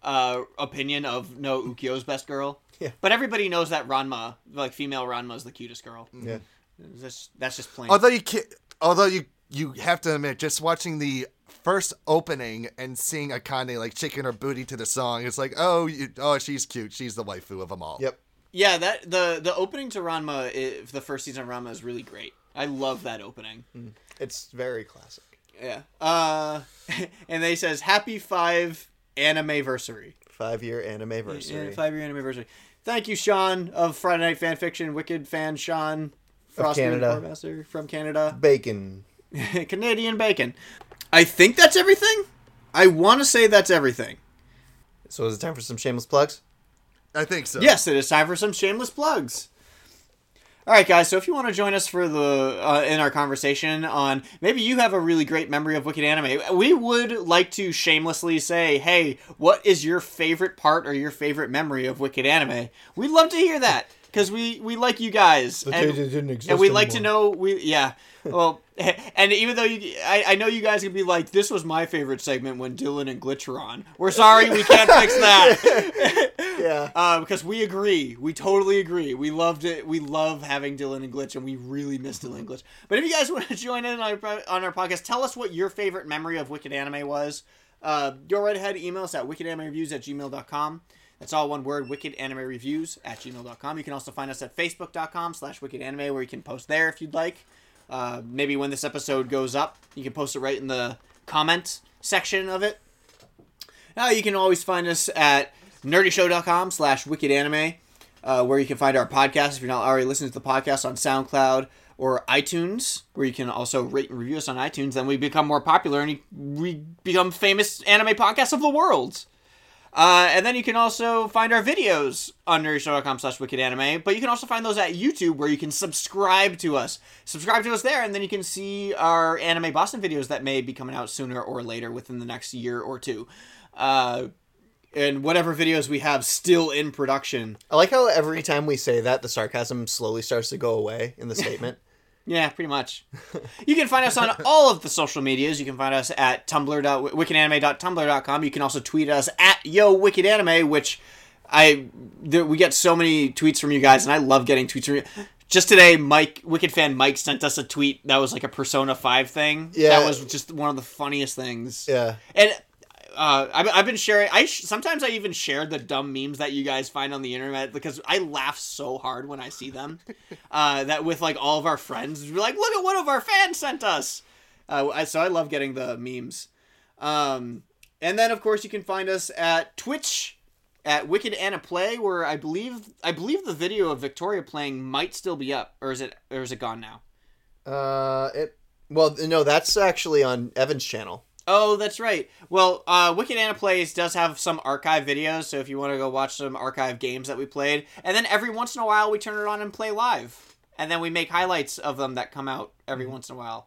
uh, opinion of no Ukyo's best girl. Yeah. But everybody knows that Ranma, like female Ranma, is the cutest girl. Yeah. That's, that's just plain. Although you can't, although you you have to admit, just watching the first opening and seeing Akane like shaking her booty to the song, it's like, oh, you, oh, she's cute. She's the waifu of them all. Yep. Yeah, that the the opening to Ranma, i the first season of Ranma is really great. I love that opening. It's very classic. Yeah. Uh, [LAUGHS] and they says happy five anime anniversary. Five year anime anniversary. Yeah, five year anime anniversary. Thank you, Sean of Friday Night Fan Fiction, Wicked fan Sean, Frostbeard Canada. Master from Canada, Bacon. [LAUGHS] Canadian bacon. I think that's everything. I want to say that's everything. So is it time for some shameless plugs? I think so. Yes, it is time for some shameless plugs. All right, guys. So if you want to join us for the uh, in our conversation on maybe you have a really great memory of Wicked Anime, we would like to shamelessly say, hey, what is your favorite part or your favorite memory of Wicked Anime? We'd love to hear that because we we like you guys and, didn't exist and we like to know we yeah. [LAUGHS] Well, [LAUGHS] and even though you, I, I know you guys could be like, this was my favorite segment when Dylan and Glitch were on. We're sorry, we can't fix [LAUGHS] that. Yeah. Uh, because we agree, we totally agree. We loved it. We love having Dylan and Glitch, and we really miss Dylan and Glitch. But if you guys want to join in on our, on our podcast, tell us what your favorite memory of Wicked Anime was. Uh, go right ahead, email us at wickedanimereviews at gmail.com. That's all one word, wickedanimereviews at gmail.com. You can also find us at facebook.com slash Wicked Anime, where you can post there if you'd like. Uh, maybe when this episode goes up, you can post it right in the comment section of it. Now you can always find us at nerdyshow.com slash wickedanime, uh, where you can find our podcast if you're not already listening to the podcast on SoundCloud or iTunes, where you can also rate and review us on iTunes. Then we become more popular and we become famous anime podcasts of the world. Uh, and then you can also find our videos on nerdyshow.com slash wickedanime. but you can also find those at YouTube where you can subscribe to us. Subscribe to us there, and then you can see our anime Boston videos that may be coming out sooner or later within the next year or two. Uh, and whatever videos we have still in production. I like how every time we say that, the sarcasm slowly starts to go away in the [LAUGHS] statement. Yeah, pretty much. you can find us on [LAUGHS] all of the social medias. You can find us at tumblr wickedanime.tumblr.com. You can also tweet us at yo wickedanime, which I there, we get so many tweets from you guys, and I love getting tweets from you. Just today, Mike, Wicked fan Mike, sent us a tweet that was like a Persona Five thing. Yeah. that was just one of the funniest things. Yeah. and uh, I've, I've been sharing. I sh- sometimes I even share the dumb memes that you guys find on the internet because I laugh so hard when I see them. [LAUGHS] uh, that with like all of our friends, we're like, look at what one of our fans sent us. Uh, I, so I love getting the memes. Um, and then of course you can find us at Twitch at Wicked Anna Play, where I believe I believe the video of Victoria playing might still be up, or is it or is it gone now? Uh, it. Well, no, that's actually on Evan's channel. Oh, that's right. Well, uh, Wicked Anna Plays does have some archive videos, so if you want to go watch some archive games that we played, and then every once in a while we turn it on and play live, and then we make highlights of them that come out every once in a while.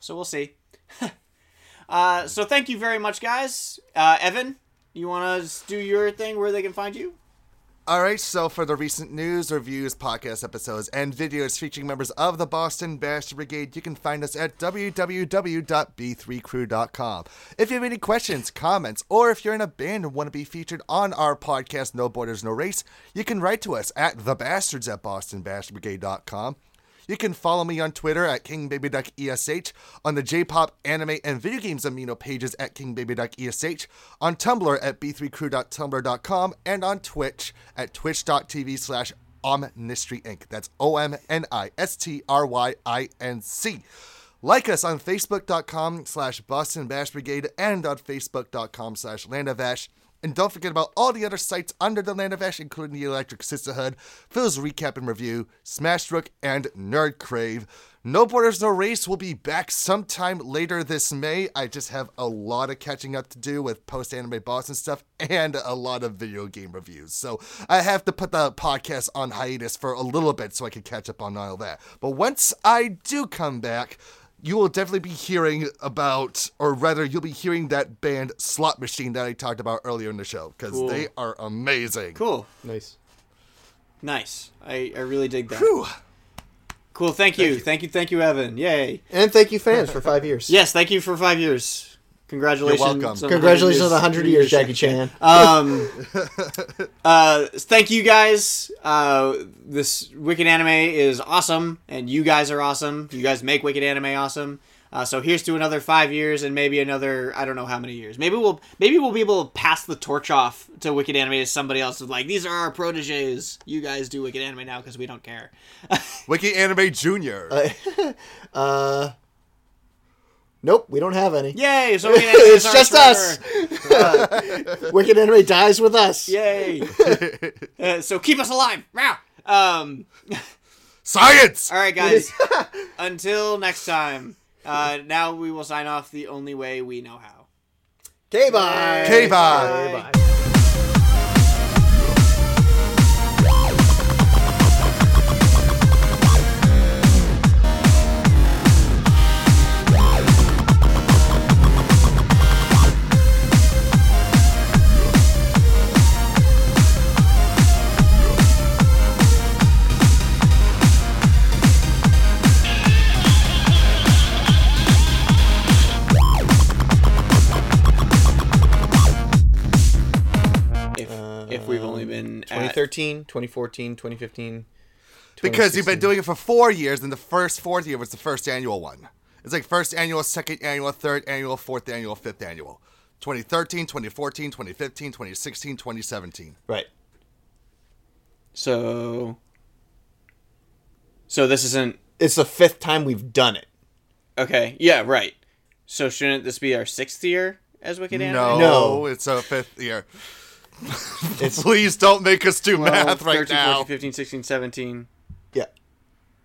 So we'll see. [LAUGHS] uh, so thank you very much, guys. Uh, Evan, you want to do your thing where they can find you? All right, so for the recent news, reviews, podcast episodes, and videos featuring members of the Boston Bastard Brigade, you can find us at www.b3crew.com. If you have any questions, comments, or if you're in a band and want to be featured on our podcast, No Borders, No Race, you can write to us at thebastards at. You can follow me on Twitter at KingBabyDuckESH, on the J-pop, anime, and video games amino pages at KingBabyDuckESH, on Tumblr at b3crew.tumblr.com, and on Twitch at twitch.tv slash Omnistry Inc. That's O-M-N-I-S-T-R-Y-I-N-C. Like us on Facebook.com slash Boston Bash Brigade and on Facebook.com slash Land of Ash. And don't forget about all the other sites under the Land of Ash, including the Electric Sisterhood, Phil's Recap and Review, Smash Rook, and Nerd Crave. No Borders, No Race will be back sometime later this May. I just have a lot of catching up to do with post anime boss and stuff and a lot of video game reviews. So I have to put the podcast on hiatus for a little bit so I can catch up on all that. But once I do come back, you will definitely be hearing about, or rather, you'll be hearing that band Slot Machine that I talked about earlier in the show because they are amazing. Cool. Nice. Nice. I, I really dig that. Whew. Cool. Thank you. Thank you. Thank you, Evan. Yay. And thank you, fans, for five years. Yes. Thank you for five years. Congratulations. welcome. on 100 Congratulations years- on 100 years, Jackie Chan. Um, [LAUGHS] uh, thank you guys. Uh, this Wicked Anime is awesome, and you guys are awesome. You guys make Wicked Anime awesome. Uh, so here's to another five years, and maybe another I don't know how many years. Maybe we'll maybe we'll be able to pass the torch off to Wicked Anime to somebody else. Like these are our proteges. You guys do Wicked Anime now because we don't care. [LAUGHS] Wicked Anime Junior. [LAUGHS] Uh, nope, we don't have any. Yay! So [LAUGHS] [LAUGHS] Wicked Anime It's ours just us. forever. Wicked Anime dies with us. Yay! [LAUGHS] uh, so keep us alive. Meow. Um. Science. All right, guys. Until next time. Uh, now we will sign off the only way we know how. K bye. Okay, bye. Bye. 2013, 2014, 2015. Because you've been doing it for four years, and the first fourth year was the first annual one. It's like first annual, second annual, third annual, fourth annual, fifth annual. 2013, 2014, 2015, 2016, 2017. Right. so so this isn't It's the fifth time we've done it. okay. Yeah, right. So shouldn't this be our sixth year as Wicked Anime? No, No. it's a fifth year. [LAUGHS] It's Please don't make us do 12, math right 13, now. 14, 15, 16, 17, yeah.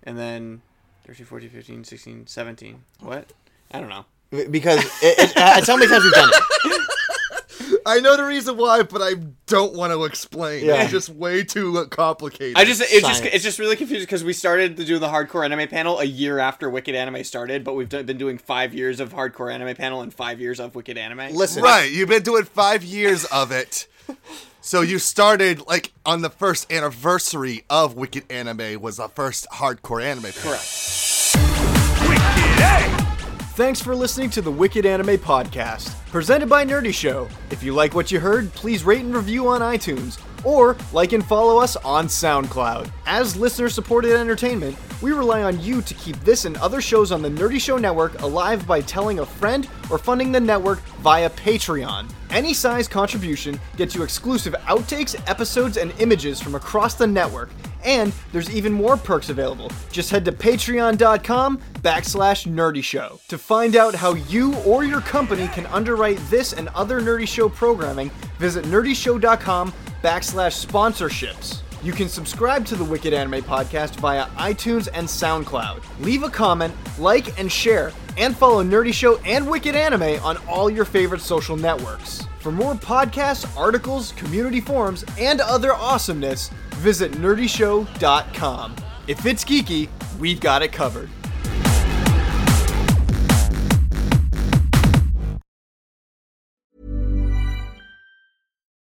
and then 13, 14, 15, 16, 17. What? I don't know. Because it, it, it's how many times we've done it. [LAUGHS] I know the reason why, but I don't want to explain. Yeah. It's just way too complicated. I just it's just it's just really confusing because we started to do the hardcore anime panel a year after Wicked Anime started, but we've done, been doing five years of hardcore anime panel and five years of Wicked Anime. Listen. Right, you've been doing five years of it. So you started like on the first anniversary of Wicked Anime was the first hardcore anime. Correct. Thanks for listening to the Wicked Anime Podcast, presented by Nerdy Show. If you like what you heard, please rate and review on iTunes, or like and follow us on SoundCloud. As listener supported entertainment, we rely on you to keep this and other shows on the Nerdy Show Network alive by telling a friend or funding the network via Patreon. Any size contribution gets you exclusive outtakes, episodes, and images from across the network. And there's even more perks available. Just head to patreon.com backslash nerdy show. To find out how you or your company can underwrite this and other nerdy show programming, visit nerdyshow.com backslash sponsorships. You can subscribe to the Wicked Anime Podcast via iTunes and SoundCloud. Leave a comment, like, and share, and follow Nerdy Show and Wicked Anime on all your favorite social networks. For more podcasts, articles, community forums, and other awesomeness, visit nerdyshow.com. If it's geeky, we've got it covered.